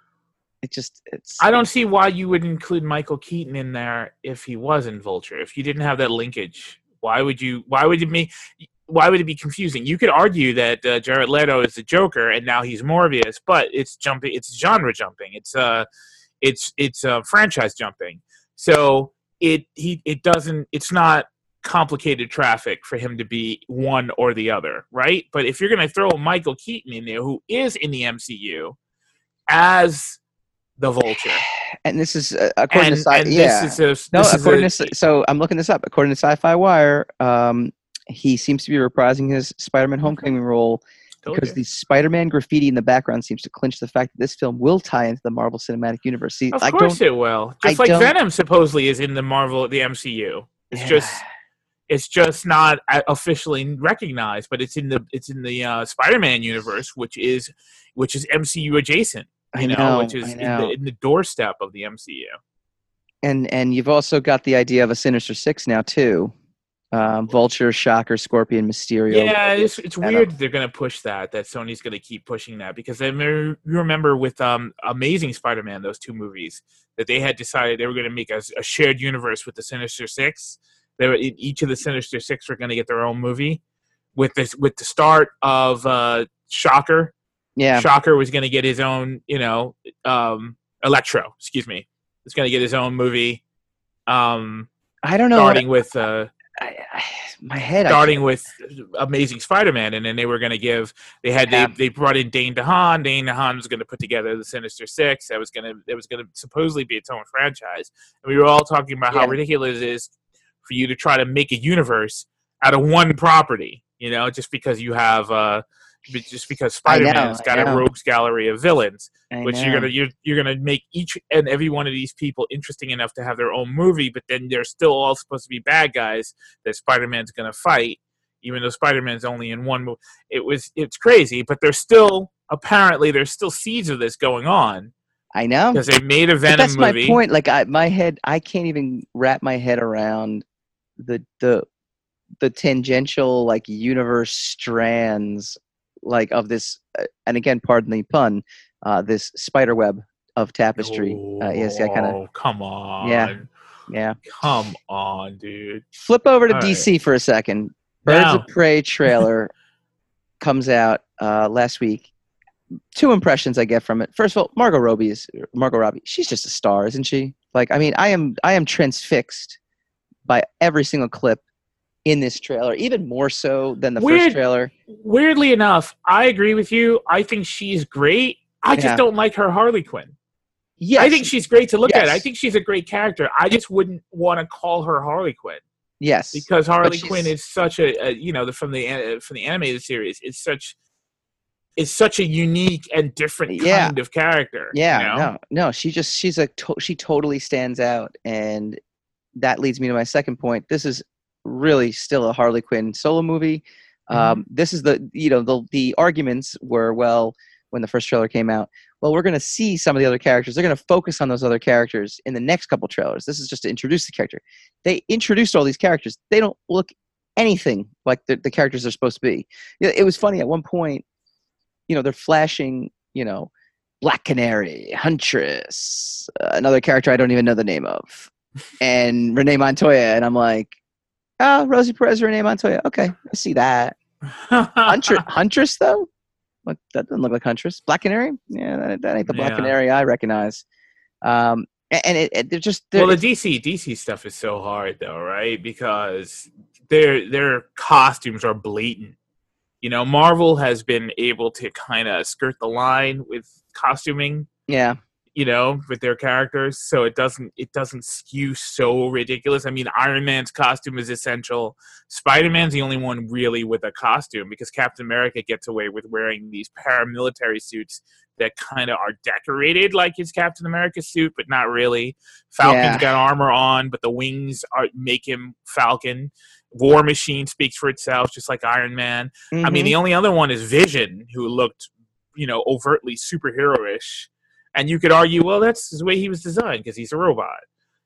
it just it's. I don't see why you would include Michael Keaton in there if he was in Vulture. If you didn't have that linkage, why would you? Why would it be? Why would it be confusing? You could argue that uh, Jared Leto is the Joker and now he's Morbius, but it's jumping. It's genre jumping. It's uh, it's it's uh, franchise jumping. So it he it doesn't. It's not complicated traffic for him to be one or the other, right? But if you're going to throw Michael Keaton in there, who is in the MCU as the Vulture, And this is uh, according and, to sci- and yeah. this is a, no, this is according a- to so I'm looking this up. According to Sci-Fi Wire, um, he seems to be reprising his Spider-Man Homecoming role because you. the Spider-Man graffiti in the background seems to clinch the fact that this film will tie into the Marvel Cinematic Universe. See, of I course it will. I Just like don't- Venom supposedly is in the Marvel, the MCU. It's just it's just not officially recognized, but it's in the it's in the uh, Spider-Man universe, which is which is MCU adjacent. I You know, know, which is I in the, in the doorstep of the MCU. and and you've also got the idea of a Sinister Six now too. Um, Vulture, Shocker, Scorpion, Mysterio. Yeah, it's it's weird they're going to push that. That Sony's going to keep pushing that because I remember, you remember with um Amazing Spider-Man, those two movies that they had decided they were going to make a, a shared universe with the Sinister Six. They were each of the Sinister Six were going to get their own movie. With this, with the start of uh, Shocker, yeah. Shocker was going to get his own, you know, um, Electro. Excuse me, was going to get his own movie. Um, I don't know. what- starting with uh, I, I, my head. Starting with Amazing Spider-Man, and then they were going to give. They had Yeah. they, they brought in Dane DeHaan. Dane DeHaan was going to put together the Sinister Six. That was going to that was going to supposedly be its own franchise. And we were all talking about how ridiculous it is for you to try to make a universe out of one property. You know, just because you have. Uh, just because Spider-Man's got a rogues gallery of villains, I which know. you're gonna you're, you're gonna make each and every one of these people interesting enough to have their own movie, but then they're still all supposed to be bad guys that Spider-Man's gonna fight, even though Spider-Man's only in one movie. It was it's crazy, but there's still apparently there's still seeds of this going on I know. because they made a But Venom that's movie. my point. Like I, my head, I can't even wrap my head around the the the tangential like universe strands like of this. Uh, and again, pardon the pun. Uh, this spider web of tapestry. Uh, yes, I kind of Oh, come on. yeah. Yeah. Come on, dude. Flip over to All DC for a second. Birds Now. of Prey trailer comes out uh, last week. Two impressions I get from it. First of all, Margot Robbie is Margot Robbie. She's just a star, isn't she? Like, I mean, I am I am transfixed by every single clip in this trailer, even more so than the Weird. first trailer. Weirdly enough, I agree with you. I think she's great. I just Yeah. don't like her Harley Quinn. Yes, I think she's great to look at. I think she's a great character. I just wouldn't want to call her Harley Quinn yes, because Harley Quinn is such a, a you know the, from the an- from the animated series. It's such it's such a unique and different Yeah. kind of character. Yeah, you know? no, no. She just she's a to- she totally stands out, and that leads me to my second point. This is really still a Harley Quinn solo movie. Um, this is the you know the the arguments were well when the first trailer came out. Well, we're going to see some of the other characters. They're going to focus on those other characters in the next couple trailers. This is just to introduce the character. They introduced all these characters. They don't look anything like the, the characters they're supposed to be. It was funny at one point. You know, they're flashing. You know, Black Canary, Huntress, uh, another character I don't even know the name of, and Renee Montoya. And I'm like, oh, Rosie Perez, Renee Montoya. Okay, I see that. Huntress, Huntress though? What, that doesn't look like Huntress. Black Canary? Yeah, that, that ain't the Black Yeah. Canary I recognize. Um, and it, it they're just they're, well, the DC DC stuff is so hard though, right? Because their their costumes are blatant. You know, Marvel has been able to kind of skirt the line with costuming. yeah, You know, with their characters, so it doesn't it doesn't skew so ridiculous. I mean, Iron Man's costume is essential. Spider Man's the only one really with a costume because Captain America gets away with wearing these paramilitary suits that kind of are decorated like his Captain America suit, but not really. Falcon's Yeah. got armor on, but the wings are make him Falcon. War Machine speaks for itself, just like Iron Man. I mean, Mhm. the only other one is Vision, who looked, you know, overtly superhero-ish, and you could argue, well, that's the way he was designed because he's a robot,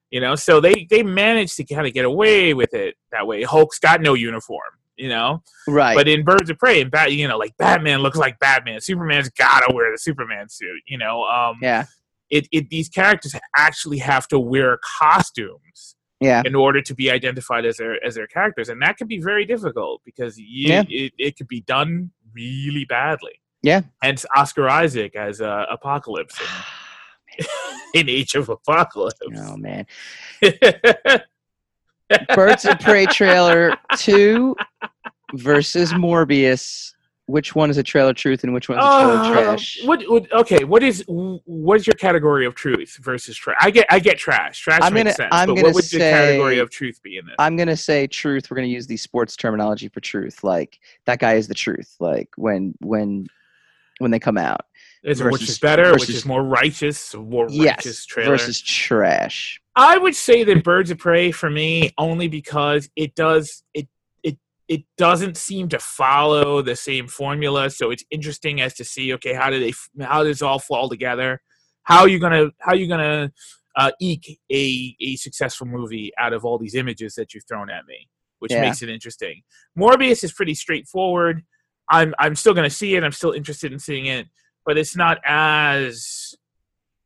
you know. So they they managed to kind of get away with it that way. Hulk's got no uniform, you know, right. but in Birds of Prey and Bat, you know, like Batman looks like Batman. Superman's gotta wear the Superman suit, you know. Um, yeah, it, it these characters actually have to wear costumes yeah, in order to be identified as their as their characters, and that can be very difficult because you, Yeah. it, it could be done really badly. Yeah. Hence Oscar Isaac as uh, Apocalypse in, in Age of Apocalypse. oh man. Birds of Prey trailer two versus Morbius. Which one is a trailer truth and which one is a trailer Uh, trash? what, what? Okay. What is what is your category of truth versus trash? I get I get trash. Trash I'm makes gonna- sense. I'm but gonna what would the category say- of truth be in this? I'm gonna say truth. We're gonna use the sports terminology for truth. Like that guy is the truth. Like when when when they come out. Is it which versus- is better? which versus- is more righteous? More righteous trailer Versus trash. I would say that Birds of Prey for me only because it does it it it doesn't seem to follow the same formula. So it's interesting as to see okay how do they how does it all fall together? How are you gonna how are you gonna uh, eke a a successful movie out of all these images that you've thrown at me, which Yeah. makes it interesting. Morbius is pretty straightforward. I'm I'm still gonna see it. I'm still interested in seeing it, but it's not as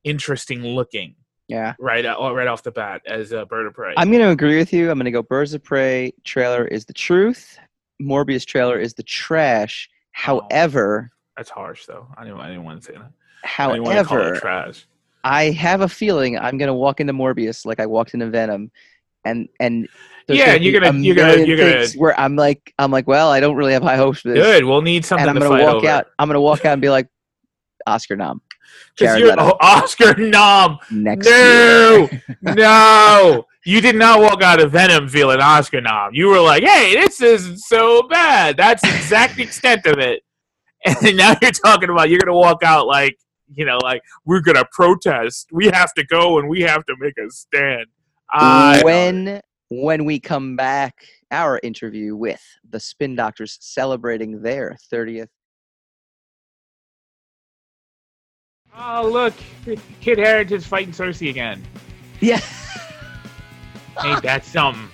interesting looking Yeah. right out, right off the bat as uh, a bird of prey. I'm going to agree with you. I'm going to go Birds of Prey trailer is the truth. Morbius trailer is the trash. Oh. However, That's harsh, though. I didn't, I didn't want to say that. I didn't want to call it however, trash. I have a feeling I'm going to walk into Morbius like I walked into Venom, and and there's Yeah, gonna you're gonna- you're gonna- you're gonna- where I'm like I'm like well I don't really have high hopes for this, Good. We'll need something and I'm gonna walk over. out. I'm gonna walk out and be like Oscar nom Because you're oh, Oscar nom. next. No, no. You did not walk out of Venom feeling Oscar nom. You were like, "Hey, this isn't so bad." That's the exact extent of it. And now you're talking about you're gonna walk out like, you know, like we're gonna protest. We have to go and we have to make a stand. I- when when we come back, our interview with the Spin Doctors celebrating their 30th. Oh, ah, look, Kit Harington's fighting Cersei again. Yeah. Ain't that something?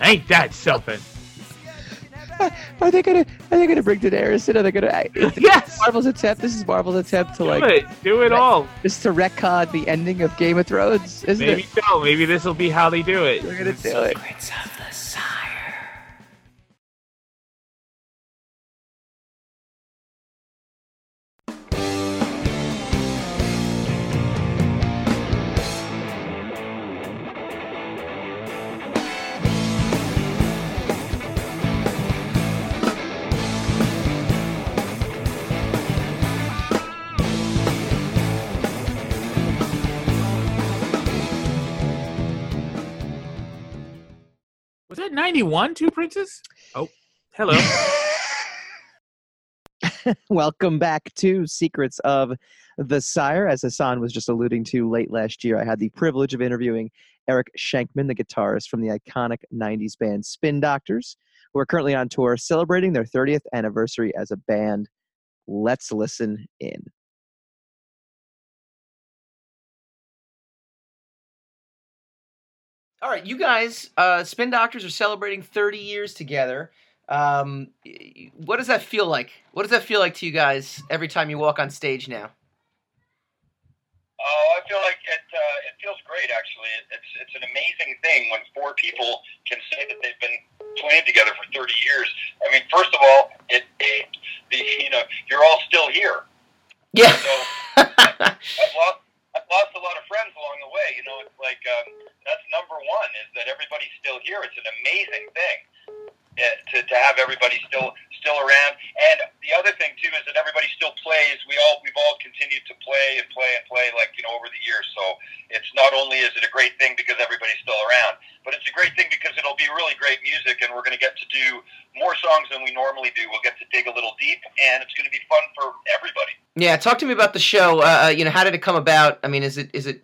Ain't that something? Are they gonna Are they gonna bring Daenerys in? Are they gonna? I- yes, Marvel's attempt. This is Marvel's attempt to do like it, do it all. just to retcon the ending of Game of Thrones, isn't Maybe it? so. Maybe this will be how they do it. We're gonna do it. 91 Two Princes? Oh, hello. Welcome back to Secrets of the Sire. As Hassan was just alluding to late last year, I had the privilege of interviewing Eric Schenkman, the guitarist from the iconic 90s band Spin Doctors, who are currently on tour celebrating their 30th anniversary as a band. Let's listen in. All right, you guys, uh, Spin Doctors are celebrating 30 years together. Um, what does that feel like? What does that feel like to you guys every time you walk on stage now? Oh, I feel like it. Uh, it feels great, actually. It's it's an amazing thing when four people can say that they've been playing together for 30 years. I mean, first of all, it, it the you know you're all still here. Yeah. So I've lost I've lost a lot of friends along the way. You know, it's like um, that's number one is that everybody's still here. It's an amazing thing to to have everybody still still around. And the other thing too is that everybody still plays. We all we've all continued to play and play and play like you know over the years. So it's not only is it a great thing because everybody's still around, but it's a great thing because it'll be really great music, and we're going to get to do more songs than we normally do. We'll get to dig a little deep, and it's going to be fun for everybody. Yeah, talk to me about the show. Uh, you know, how did it come about? I mean, is it is it,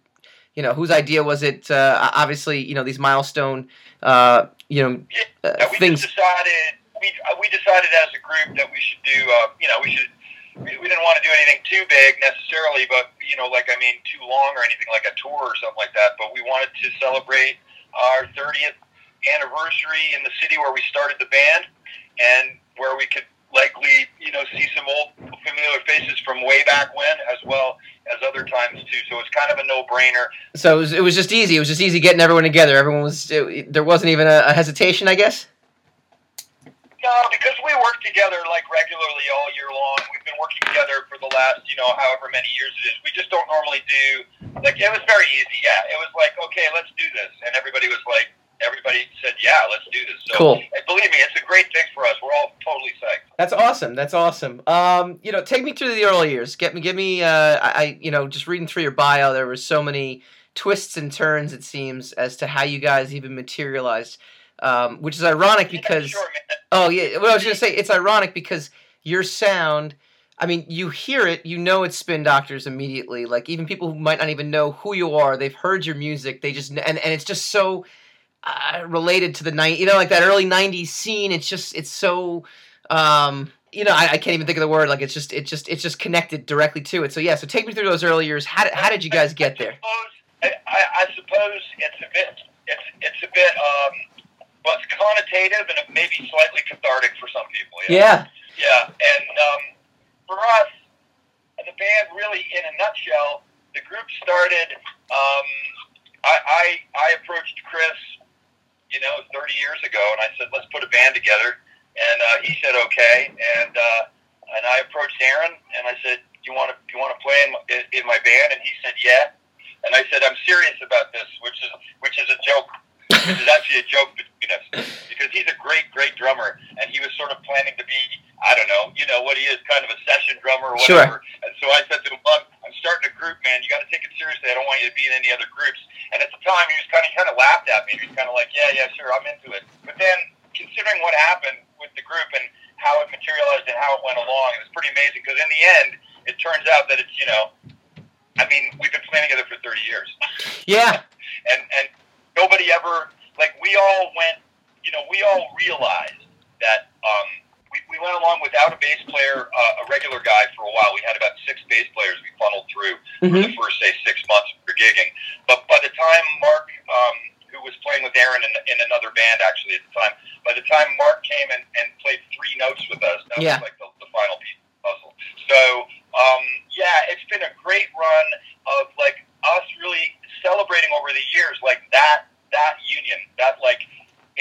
you know, whose idea was it? Uh, obviously, you know, these milestone, uh, you know, uh, Yeah, we things. decided we uh, we decided as a group that we should do. Uh, you know, we should. We, we didn't want to do anything too big necessarily, but you know, like I mean, too long or anything like a tour or something like that. But we wanted to celebrate our 30th anniversary in the city where we started the band, and where we could likely, you know, see some old familiar faces from way back when, as well as other times too. So it's kind of a no-brainer. So it was, it was just easy. It was just easy getting everyone together. Everyone was. It, there wasn't even a, a hesitation, I guess. No, because we work together like regularly all year long. We've been working together for the last, you know, however many years it is. We just don't normally do like it was very easy. Yeah, it was like okay, let's do this, and everybody was like, everybody said, yeah, let's do this. So Cool. believe me, it's a great thing for us. We're all totally psyched. That's awesome. That's awesome. Um, you know, take me through the early years. Get me, give me. Uh, I, you know, just reading through your bio, there were so many twists and turns. It seems as to how you guys even materialized, um, which is ironic because. sure. Oh yeah, well I was gonna say it's ironic because your sound. I mean, you hear it, you know it's Spin Doctors immediately. Like even people who might not even know who you are, they've heard your music. They just and and it's just so uh, related to the night. You know, like that early '90s scene. It's just it's so. Um, you know, I, I can't even think of the word. Like it's just, it just, it's just connected directly to it. So yeah, so take me through those early years. How did, how did you guys get there? I suppose, I, suppose it's a bit, it's it's a bit, um, it's connotative and it may be slightly cathartic for some people. Yeah, Yeah, and um, for us, the band really, in a nutshell, the group started. Um, I, I I approached Chris, you know, 30 years ago, and I said, let's put a band together, and uh, he said okay, and uh, and I approached Aaron, and I said, you want to you want to play in my, in- my band, and he said yeah, and I said I'm serious about this, which is which is a joke. Which is actually a joke between us because he's a great, great drummer, and he was sort of planning to be, I don't know, you know what he is, kind of a session drummer or whatever. Sure. And so I said to him, "Look, I'm starting a group, man. You got to take it seriously. I don't want you to be in any other groups." And at the time, he was kind of kind of laughed at me. He was kind of like, "Yeah, yeah, sure, I'm into it." But then, considering what happened with the group and how it materialized and how it went along, it was pretty amazing. Because in the end, it turns out that it's you know, I mean, we've been playing together for 30 years yeah, and and nobody ever like we all went you know we all realized that um we, we went along without a bass player uh, a regular guy for a while. We had about six bass players we funneled through for hmm the first say six months for gigging. But by the time mark um who was playing with aaron in, in another band actually at the time by the time mark came and, and played three notes with us that Yeah. was like the, the final piece of the puzzle. So um yeah it's been a great run of like us really celebrating over the years like that that union that like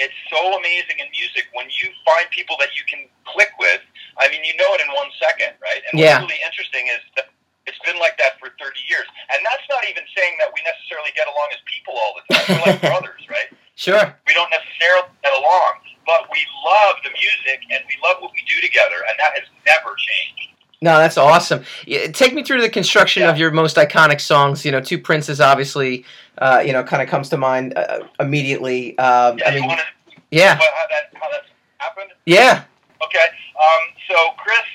it's so amazing in music. When you find people that you can click with i mean you know it in one second right? And Yeah. what's really interesting is that it's been like that for 30 years. And that's not even saying that we necessarily get along as people all the time. We're like brothers right? Sure. we don't necessarily get along but we love the music and we love what we do together and that has never changed No, that's awesome. Yeah, Take me through the construction of your most iconic songs. You know, Two Princes, obviously, uh, you know, kind of comes to mind uh, immediately. Um, yeah, I mean, want to yeah, how that how that's happened yeah, Okay. Um, so Chris,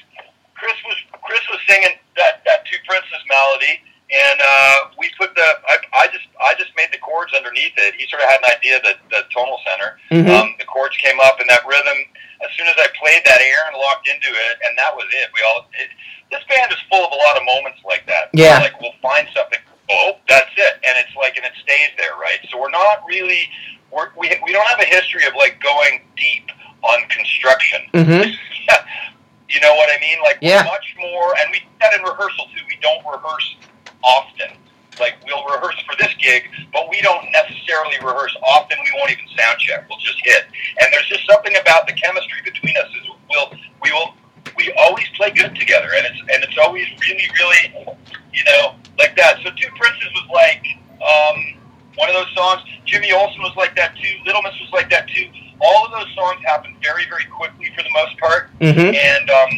Chris was Chris was singing that that Two Princes melody, and uh, we put the I, I just I just made the chords underneath it. He sort of had an idea that the tonal center. hmm Um, the chords came up, and that rhythm. As soon as I played that, Aaron locked into it, and that was it. We all. It, this band is full of a lot of moments like that. Yeah. Like we'll find something. Oh, that's it, and it's like, and it stays there, right? So we're not really. We're, we we don't have a history of like going deep on construction. hmm You know what I mean? Like Yeah. we're much more, and we do that in rehearsal too. We don't rehearse often. like we'll rehearse for this gig, but we don't necessarily rehearse often. We won't even sound check. We'll just hit. And there's just something about the chemistry between us is we'll we will we always play good together, and it's and it's always really really you know like that. So Two Princes was like um, one of those songs. Jimmy Olsen was like that too. Little Miss was like that too. All of those songs happened very very quickly for the most part, Mm-hmm. and um,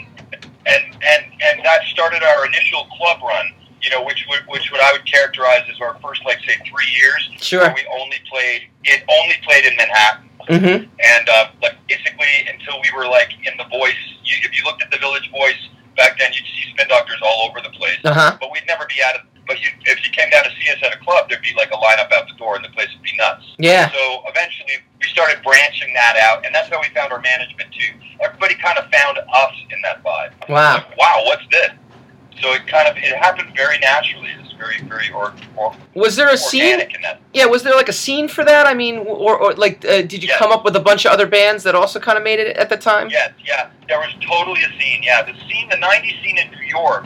and and and that started our initial club run. You know, which would which what I would characterize as our first like say three years Sure. we only played it only played in Manhattan Mm-hmm. and uh, like basically until we were like in the voice. You, if you looked at the Village Voice back then, you'd see spin doctors all over the place. Uh huh. But we'd never be at it. But you, if you came down to see us at a club, there'd be like a lineup out the door, and the place would be nuts. Yeah. So eventually, we started branching that out, and that's how we found our management too. Everybody kind of found us in that vibe. Wow. Like, wow, what's this? So it kind of it happened very naturally. It's very very or, or Was there a scene? Organic in that. Yeah. Was there like a scene for that? I mean, or, or like, uh, did you Yes. come up with a bunch of other bands that also kind of made it at the time? Yes, yeah. There was totally a scene. Yeah, the scene, the '90s scene in New York,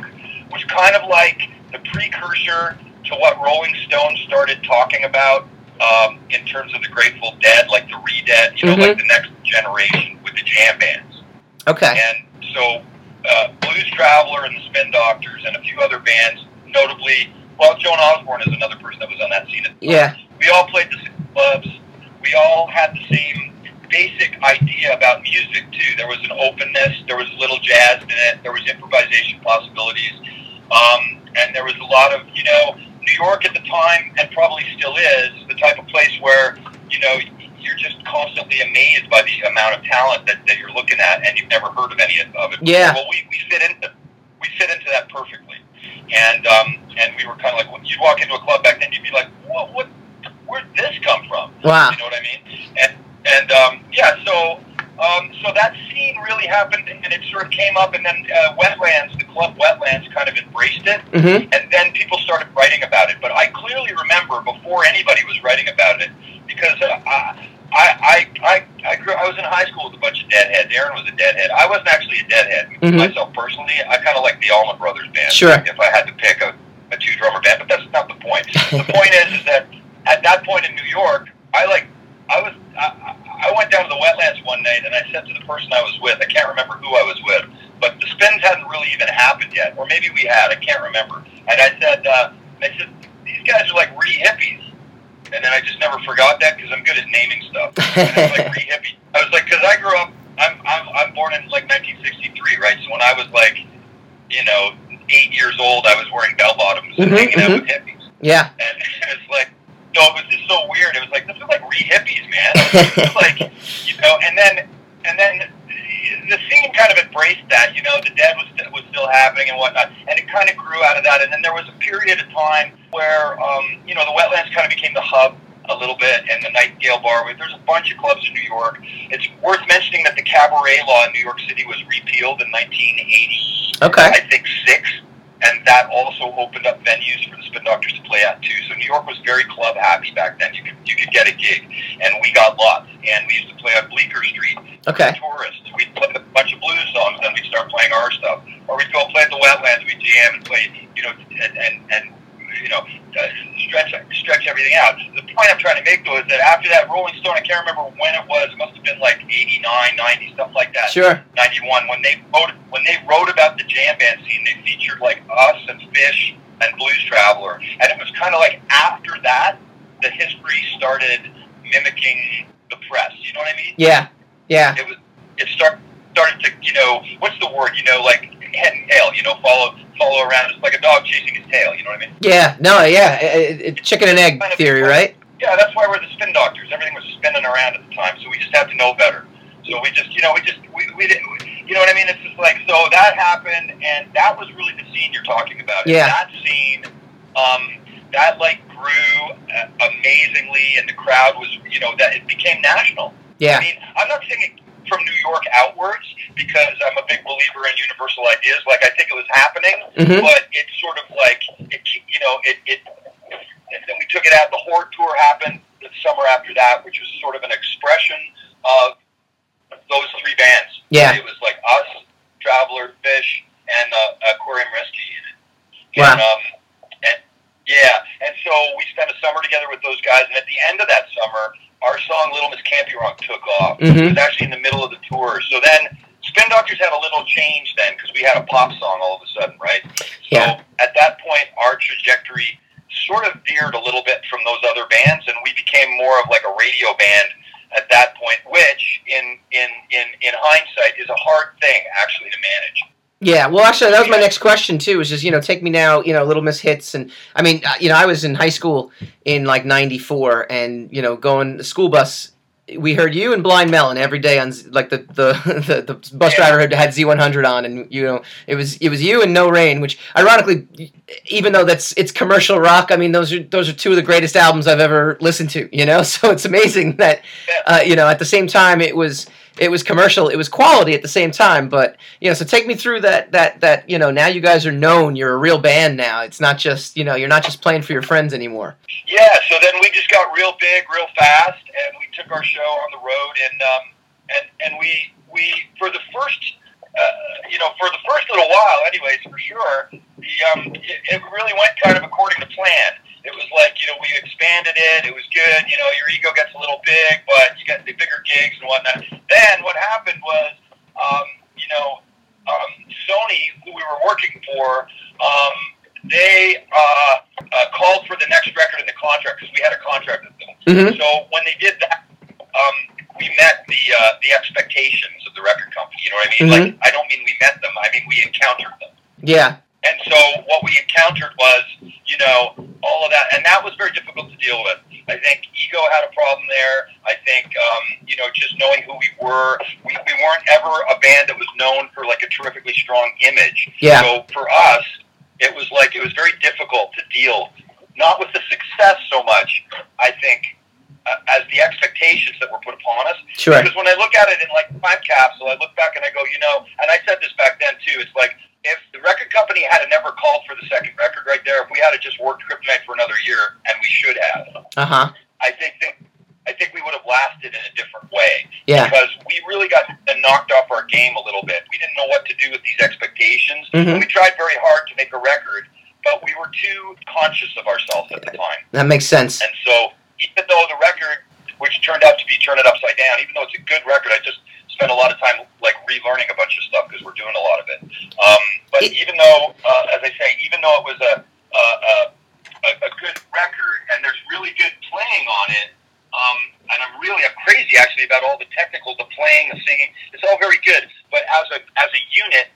was kind of like the precursor to what Rolling Stone started talking about um, in terms of the Grateful Dead, like the Re-Dead. You know, Mhm. like the next generation with the jam bands. Okay. And so, uh, Blues Traveler and the Spin Doctors and a few other bands, notably, well, Joan Osborne is another person that was on that scene. At the time Yeah. we all played the same clubs. We all had the same basic idea about music too. There was an openness. There was a little jazz in it. There was improvisation possibilities, um, and there was a lot of you know New York at the time, and probably still is the type of place where you know you're just constantly amazed by the amount of talent that, that you're looking at, and you've never heard of any of it. Yeah. Well, we, we fit into we fit into that perfectly, and um, and we were kind of like when you'd walk into a club back then, you'd be like, what what where'd this come from? Wow. You know what I mean? And and um, yeah, so um, so that scene really happened, and it sort of came up, and then uh, Wetlands, the club Wetlands, kind of embraced it, Mm-hmm. and then people started writing about it. But I clearly remember before anybody was writing about it, because uh, I. I, I, I, grew. I was in high school with a bunch of deadheads. Aaron was a deadhead. I wasn't actually a deadhead Mhm. myself personally. I kind of like the Allman Brothers band. Sure. If I had to pick a, a two drummer band, but that's not the point. the point is, is that at that point in New York, I like I was I, I went down to the wetlands one night and I said to the person I was with, I can't remember who I was with, but the spins hadn't really even happened yet, or maybe we had, I can't remember. And I said, uh, I said these guys are like re hippies, and then I just never forgot that because I'm good at naming stuff. And like re hippie. I was like, because I grew up, I'm I'm I'm born in like 1963, right? So when I was like, you know, eight years old, I was wearing bell bottoms and Mhm, hanging out mhm. with hippies yeah. and it's like so it was just so weird. It was like this is like re hippies, man. Like you know, and then and then the scene kind of embraced that. You know, the dead was was still happening and whatnot, and it kind of grew out of that. And then there was a period of time where um, you know the wetlands kind of became the hub a little bit, and the Nightingale Bar. There's a bunch of clubs in New York. It's worth mentioning that the cabaret law in New York City was repealed in 1980. Okay. I think six, and that also opened up venues for the Spin Doctors to play at too. So New York was very club happy back then. You could you could get a gig, and we got lots. And we used to play on Bleecker Street. Okay. Tourists. We'd play a bunch of blues songs, then we'd start playing our stuff, or we'd go play at the wetlands. We'd jam and play, you know, and and, and you know, stretch stretch everything out. The point I'm trying to make though is that after that Rolling Stone, I can't remember when it was. It must have been like 89, 90, something like that. Sure. 91 when they wrote when they wrote about the jam band scene they featured like us and Phish and blues traveler and it was kind of like after that the history started mimicking the press you know what i mean Yeah. Yeah. it was it start, started to you know what's the word you know like head and tail you know follow follow around it's like a dog chasing his tail you know what i mean Yeah. No. Yeah. It, it, chicken and egg theory, right? yeah that's why we're the spin doctors everything was spinning around at the time so we just had to know better so we just you know we just we, we didn't you know what i mean it's just like so that happened and that was really the scene you're talking about Yeah. that scene um that like grew uh, amazingly and the crowd was you know that it became national Yeah. I mean, I'm not saying it from New York outwards because I'm a big believer in universal ideas. Like I think it was happening, Mhm. but it's sort of like it, you know, it. it and then we took it out. The Horde tour happened the summer after that, which was sort of an expression of those three bands. Yeah. it was like us, Traveler, Phish, and uh, Aquarium Rescue Unit. Wow. And, um, and yeah, and so we spent a summer together with those guys, and at the end of that summer, our song "Little Miss Can't Be Wrong" took off. Mhm. It was actually in the middle of the tour. So then, Spin Doctors had a little change then because we had a pop song all of a sudden, right? So Yeah. at that point, our trajectory sort of veered a little bit from those other bands, and we became more of like a radio band at that point, which in in in in hindsight is a hard thing actually to manage. Yeah, well, actually, that was my next question too. Was just you know, take me now, you know, Little Miss Hits, and I mean, uh, you know, I was in high school in like '94, and you know, going the school bus. We heard you and Blind Melon every day on like the the, the, the bus Yeah. driver had, had Z100 on, and you know it was it was you and No Rain, which ironically, even though that's it's commercial rock, I mean those are those are two of the greatest albums I've ever listened to. You know, so it's amazing that uh, you know at the same time it was it was commercial, it was quality at the same time. But you know, so take me through that that that you know now you guys are known, you're a real band now. It's not just you know you're not just playing for your friends anymore. Yeah, so then we just got real big, real fast, and we took our show on the road, and um, and and we we for the first, uh, you know, for the first little while, anyways, for sure, the um, it, it really went kind of according to plan. It was like you know we expanded it, it was good. You know, your ego gets a little big, but you get the bigger gigs and whatnot. Then what happened was, um, you know, um, Sony, who we were working for. Um, they uh, uh, called for the next record in the contract because we had a contract with them. Mm-hmm. So when they did that, um, we met the uh, the expectations of the record company. You know what I mean? Like I don't mean we met them. I mean we encountered them. Yeah, And so what we encountered was, you know, all of that, and that was very difficult to deal with. I think ego had a problem there. I think, um, you know, just knowing who we were, we, we weren't ever a band that was known for like a terrifically strong image. Yeah. So for us, it was like it was very difficult to deal, not with the success so much. I think. Uh, as the expectations that were put upon us, sure. because when I look at it in like time capsule, I look back and I go, you know, and I said this back then too. It's like if the record company had never called for the second record right there, if we had just worked Kryptonite for another year, and we should have, Uh huh. I think I think we would have lasted in a different way Yeah. because we really got knocked off our game a little bit. We didn't know what to do with these expectations. Mhm. We tried very hard to make a record, but we were too conscious of ourselves at the time. That makes sense. And so, even though the record, which turned out to be Turn It Upside Down, even though it's a good record, I just spent a lot of time like relearning a bunch of stuff because we're doing a lot of it. Um, but It- even though, uh, as I say, even though it was a, a, a, a, a good record and there's really good playing on it, um, and I'm really I'm crazy actually about all the technical, the playing, the singing. It's all very good, but as a as a unit,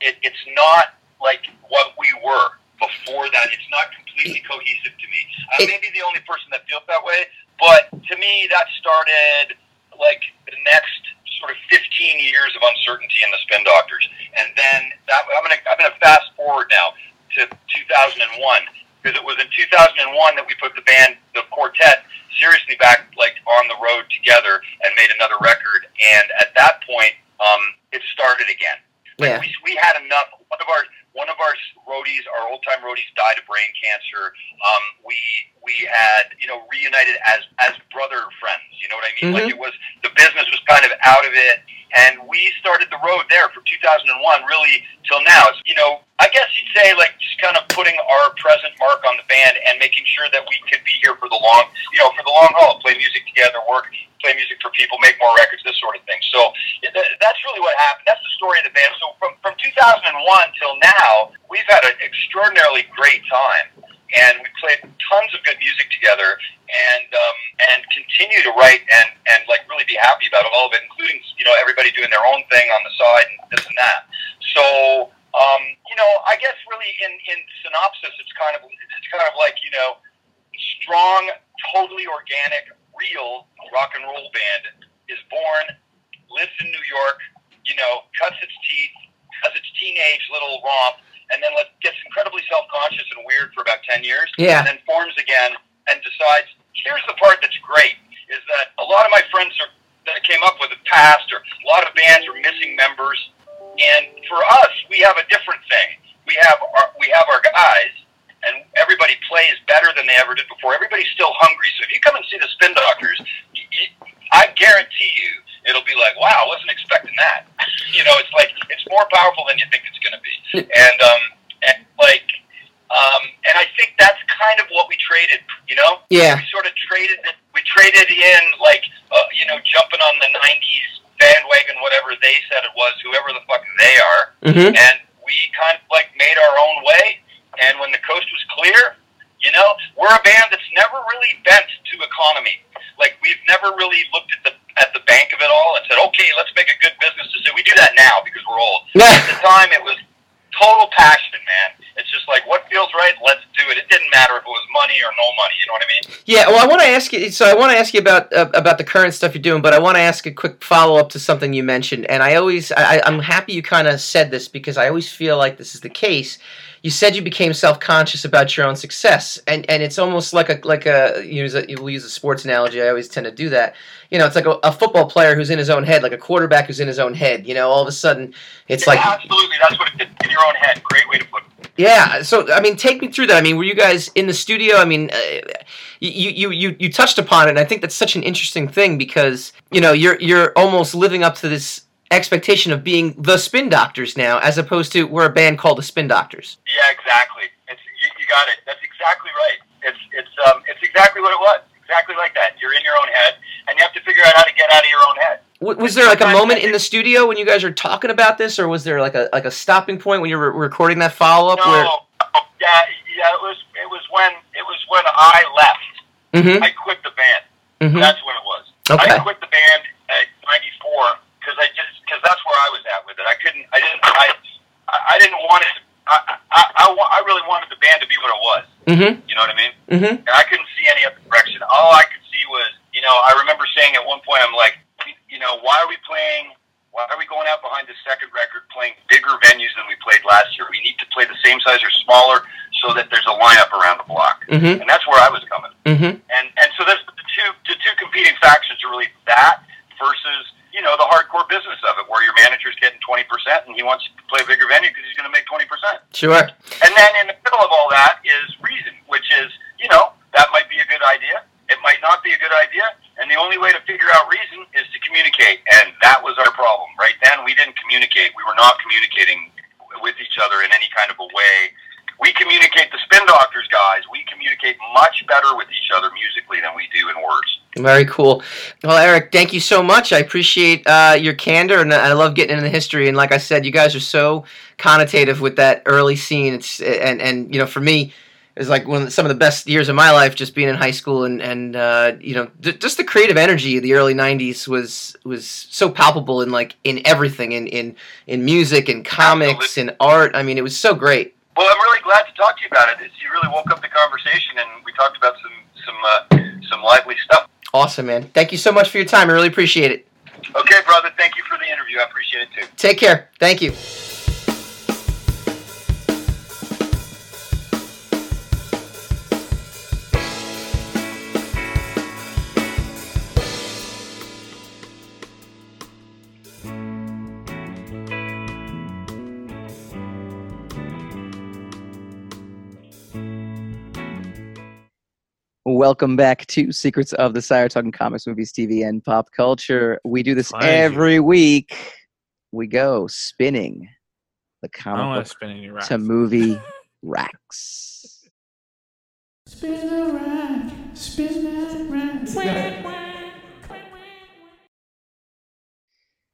it, it's not like what we were before that. It's not completely cohesive to me. I It- may be the only person that feels that way, but to me, that started like the next sort of 15 years of uncertainty in the Spin Doctors, and then that I'm gonna I'm gonna fast forward now to 2001 because it was in 2001 that we put the band, the quartet, seriously back like on the road together and made another record, and at that point, um, it started again. Like Yeah. we, we had enough. One of our one of our roadies, our old time roadies, died of brain cancer. Um, we we had you know reunited as as brother friends. You know what I mean? Like it was the business was kind of out of it, and we started the road there from 2001 really till now. It's, you know, I guess you'd say like just kind of putting our present mark on the band and making sure that we could be here for the long, you know, for the long haul, play music together, work, play music for people, make more records, this sort of thing. So yeah, th- that's really what happened. That's the story of the band. So from from 2001 till now, we've had an extraordinarily great time, and we played tons of good music together, and um, and continue to write and and like really be happy about all of it, including you know everybody doing their own thing on the side and this and that. So. Um, you know, I guess really in, in synopsis, it's kind of it's kind of like you know, strong, totally organic, real rock and roll band is born, lives in New York, you know, cuts its teeth, has its teenage little romp, and then let, gets incredibly self-conscious and weird for about 10 years, Yeah. and then forms again and decides, here's the part that's great, is that a lot of my friends are, that I came up with have passed, or a lot of bands are missing members, and for us, we have a different thing. We have our, we have our guys, and everybody plays better than they ever did before. Everybody's still hungry. So if you come and see the Spin Doctors, y y I guarantee you it'll be like, wow, I wasn't expecting that. you know, it's like it's more powerful than you think it's going to be. And um, and like Um, and I think that's kind of what we traded. You know, Yeah. we sort of traded it. Traded in like uh, you know jumping on the '90s bandwagon, whatever they said it was, whoever the fuck they are, Mm-hmm. and we kind of like made our own way. And when the coast was clear, you know, we're a band that's never really bent to economy. Like we've never really looked at the at the bank of it all and said, okay, let's make a good business decision. We do that now because we're old. At the time, it was total passion, man. It's just like what feels right, let's do it. It didn't matter if it was money or no money. You know what I mean? Yeah, well, I want to ask you. So I want to ask you about uh, about the current stuff you're doing, but I want to ask a quick follow up to something you mentioned. And I always, I, I'm happy you kind of said this because I always feel like this is the case. You said you became self conscious about your own success, and and it's almost like a like a you use a we use a sports analogy. I always tend to do that. You know, it's like a, a football player who's in his own head, like a quarterback who's in his own head. You know, all of a sudden, it's like absolutely, that's what it is. In your own head. Great way to put it. Yeah. So I mean, take me through that. I mean, were you guys in the studio? I mean, uh, you, you you you touched upon it. and I think that's such an interesting thing because you know you're you're almost living up to this expectation of being the Spin Doctors now, as opposed to we're a band called the Spin Doctors. Yeah, exactly. It's you, you got it. That's exactly right. It's it's um it's exactly what it was. Exactly like that. You're in your own head, and you have to figure out how to get out of your own head. W- was there like a moment in the studio when you guys are talking about this, or was there like a like a stopping point when you were recording that follow up? No, Where yeah, yeah. It was it was when it was when I left. mm-hmm, I quit the band. mm-hmm. That's when it was. okay, I quit the band at '94 because I just because that's where I was at with it. I couldn't. I didn't. I I I didn't want it. To, I, I I I really wanted the band to be what it was. mm-hmm, You know what I mean? mm-hmm, And I couldn't see any other direction. All I could see was, you know, I remember saying at one point, I'm like, you know, why are we playing? Why are we going out behind the second record playing bigger venues than we played last year? We need to play the same size or smaller so that there's a lineup around the block. mm-hmm, And that's where I was coming. mm-hmm. And and so there's the two the two competing factions are really that versus you know the hardcore business of it, where your manager's getting twenty percent and he wants you to play a bigger venue because he's going to make twenty percent. Sure. And then in the middle of all that is reason, which is, you know, that might be a good idea. It might not be a good idea. And the only way to figure out reason is to communicate. And that was our problem. Right then, we didn't communicate. We were not communicating with each other in any kind of a way. We communicate, the Spin Doctors guys, we communicate much better with each other musically than we do in words. Very cool. Well, Eric, thank you so much. I appreciate uh, your candor, and I love getting into the history. And like I said, you guys are so connotative with that early scene. It's and and you know, for me, it was like one of the, some of the best years of my life, just being in high school, and and uh, you know, d- just the creative energy of the early '90s was was so palpable in like in everything, in in in music and comics and art. I mean, it was so great. Well, I'm really glad to talk to you about it. It's, you really woke up the conversation, and we talked about some some uh, some lively stuff. Awesome, man. Thank you so much for your time. I really appreciate it. Okay, brother. Thank you for the interview. I appreciate it too. Take care. Thank you. Welcome back to Secrets of the Sire, talking comics, movies, TV, and pop culture. We do this Fine. every week. We go spinning the comic want book to spin any racks. to movie racks. Spin a rack, spin that rack.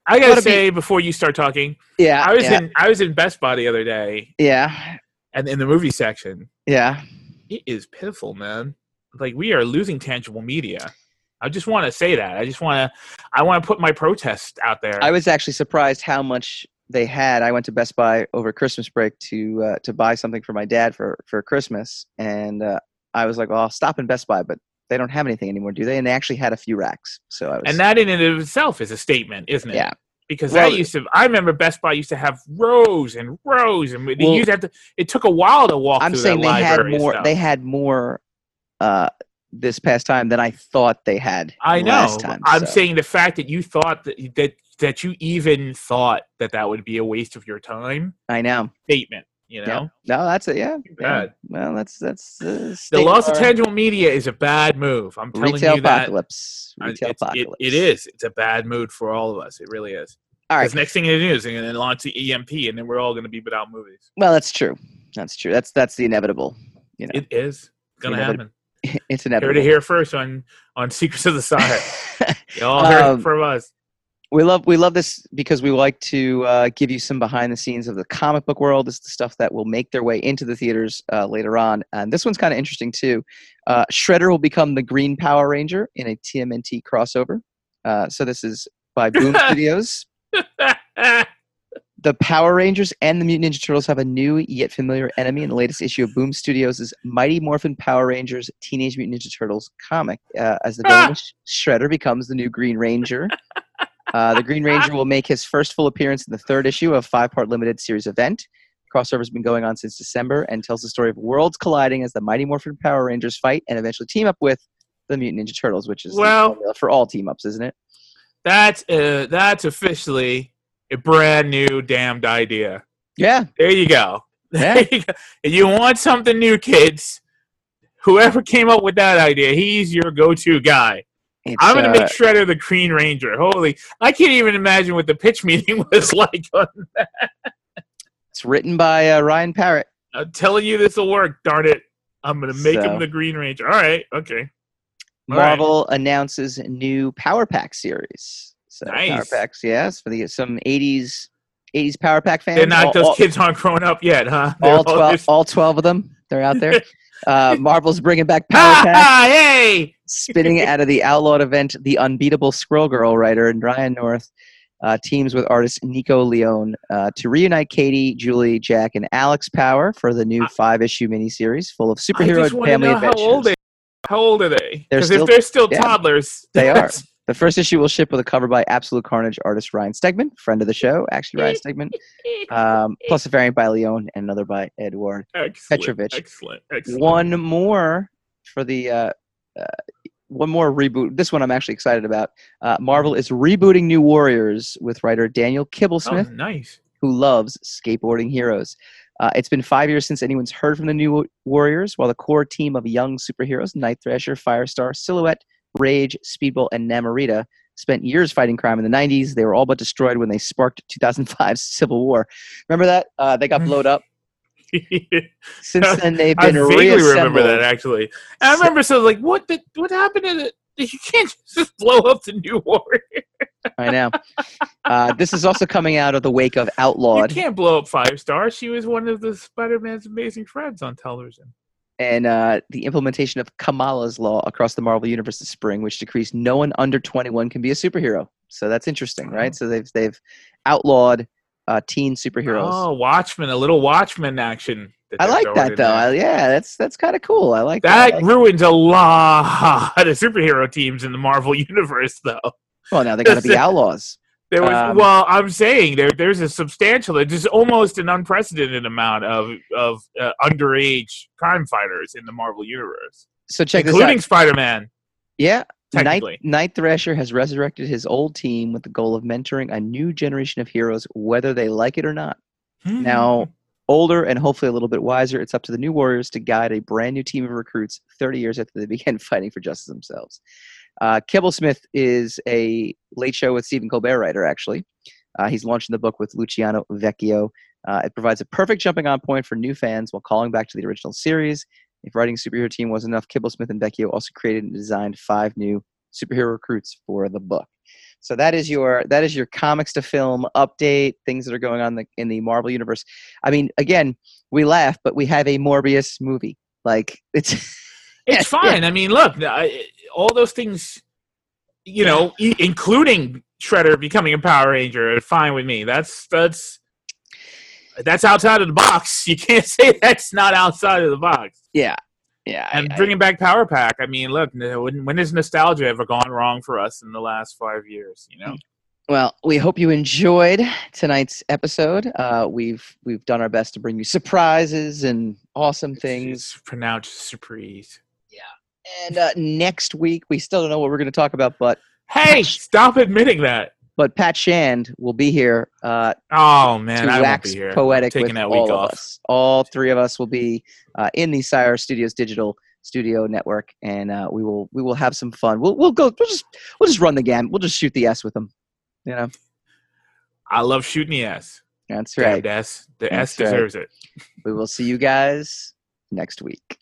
I gotta Gotta be- say before you start talking, Yeah, I was yeah, in I was in Best Buy the other day, yeah, and in the movie section, yeah. it is pitiful, man. Like we are losing tangible media. I just want to say that. I just want to. I want to put my protest out there. I was actually surprised how much they had. I went to Best Buy over Christmas break to uh, to buy something for my dad for for Christmas, and uh, I was like, "Well, I'll stop in Best Buy," but they don't have anything anymore, do they? And they actually had a few racks, so I was. and that in and of itself is a statement, isn't it? Yeah. Because Well- that used to. I remember Best Buy used to have rows and rows, and Well- used to have to. It took a while to walk I'm through saying they had more. They had more uh, this past time than I thought they had. I know. Last time, I'm so. saying the fact that you thought that that that you even thought that that would be a waste of your time I know. statement. You know, Yeah. No, that's it. Yeah. Yeah. bad. Well, that's that's uh, the loss of tangible media is a bad move. I'm telling retail you that. apocalypse. Uh, Retail it's- it, apocalypse. it is. It's a bad mood for all of us. It really is. All right. Because next thing it is, they're going to launch the EMP, and then we're all going to be without movies. Well, that's true. That's true. That's that's the inevitable. You know, It is know, but- happen. It's inevitable. it here first on on Secrets of the Sire. Y'all heard Um, it from us. we love we love this because we like to uh, give you some behind the scenes of the comic book world. This is the stuff that will make their way into the theaters uh, later on, and this one's kind of interesting too. Uh, Shredder will become the Green Power Ranger in a TMNT crossover. Uh, so this is by Boom Studios. The Power Rangers and the Mutant Ninja Turtles have a new yet familiar enemy in the latest issue of Boom Studios' Mighty Morphin Power Rangers Teenage Mutant Ninja Turtles comic. Uh, as the villain Shredder becomes the new Green Ranger. Uh, the Green Ranger will make his first full appearance in the third issue of a five-part limited series event. Crossover's been going on since December and tells the story of worlds colliding as the Mighty Morphin Power Rangers fight and eventually team up with the Mutant Ninja Turtles, which is Well- for all team-ups, isn't it? That's uh, that's officially a brand new damned idea. Yeah, There you go. Yeah. There you, go. If you want something new, kids. Whoever came up with that idea, he's your go-to guy. it's, I'm gonna uh, make Shredder the Green Ranger. Holy! I can't even imagine what the pitch meeting was like. it's written by uh, Ryan Parrott. I'm telling you, this will work. Darn it! I'm gonna make So- him the Green Ranger. All right. Okay. All right. Marvel announces new Power Pack series. So Power Packs, yes, for the some '80s '80s Power Pack fans. They're not. all, those all, kids aren't grown up yet, huh? They're all twelve, just- all twelve of them. They're out there. Uh, Marvel's bringing back Power Pack! Hey! spinning out of the Outlawed event. The Unbeatable Squirrel Girl writer and Ryan North uh, teams with artist Nico Leon uh, to reunite Katie, Julie, Jack, and Alex Power for the new five-issue miniseries full of superhero just want to family adventures. how old they. How old are they? Because if they're still yeah. toddlers, They are. That's- The first issue will ship with a cover by Absolute Carnage artist Ryan Stegman, friend of the show, actually Ryan Stegman, um, plus a variant by Leon and another by Edward. Excellent, Petrovich. Excellent. Excellent. One more for the uh, uh, one more reboot. This one I'm actually excited about. Uh, Marvel is rebooting New Warriors with writer Daniel Oh, Kibblesmith, nice. who loves skateboarding heroes. Uh, it's been five years since anyone's heard from the New Warriors, while the core team of young superheroes, Night Thrasher, Firestar, Silhouette, Rage, Speedball, and Namorita, spent years fighting crime in the 90s. They were all but destroyed when they sparked 2005's Civil War. Remember that? Uh, they got blowed up. Since then, they've I been vaguely reassembled. remember that actually. And I remember so like what the what happened to the you can't just blow up the new warrior. I know. Uh, this is also coming out of the wake of Outlaw. You can't blow up Firestar. She was one of the Spider Man's amazing friends on television. And uh, the implementation of Kamala's law across the Marvel universe this spring, which decrees no one under 21 can be a superhero. So that's interesting, right? Oh. So they've they've outlawed uh, teen superheroes. Oh, Watchmen, a little Watchmen action. I like that though. I, yeah, that's that's kind of cool. I like that. That I like- ruins a lot of superhero teams in the Marvel universe, though. well, now they're going to be outlaws. There was Um, well, I'm saying there there's a substantial, there's almost an unprecedented amount of of uh, underage crime fighters in the Marvel universe, So check this including. Spider-Man. Yeah, Night, Night Thrasher has resurrected his old team with the goal of mentoring a new generation of heroes, whether they like it or not. Hmm. Now, older and hopefully a little bit wiser, it's up to the new Warriors to guide a brand new team of recruits 30 years after they began fighting for justice themselves. Uh, Kibblesmith is a late show with Stephen Colbert writer, actually. Uh, he's launching the book with Luciano Vecchio. Uh, it provides a perfect jumping on point for new fans while calling back to the original series. If writing superhero team was enough, Kibblesmith and Vecchio also created and designed five new superhero recruits for the book. So that is your that is your comics to film update. Things that are going on the, in the Marvel universe. I mean, again, we laugh, but we have a Morbius movie. Like it's it's fine. I mean, look, I, all those things, you know, e- including Shredder becoming a Power Ranger, are fine with me. That's that's that's outside of the box. You can't say that's not outside of the box. yeah, yeah. And I- bringing back Power Pack, I mean, look, when, when has nostalgia ever gone wrong for us in the last five years? You know, Well, we hope you enjoyed tonight's episode. Uh, we've we've done our best to bring you surprises and awesome things. It's pronounced surprise. And uh, next week, we still don't know what we're going to talk about, but Hey, stop admitting that. but Pat Shand will be here uh, Oh man, to I won't wax be here. poetic Taking that all week of off. us. All three of us will be uh, in the Sire Studios digital studio network, and uh, we will we will have some fun. We'll we'll go. We'll just we'll just run the gamut. We'll just shoot the S with them. You know. I love shooting the s. That's right. S. The That's S right. deserves it. We will see you guys next week.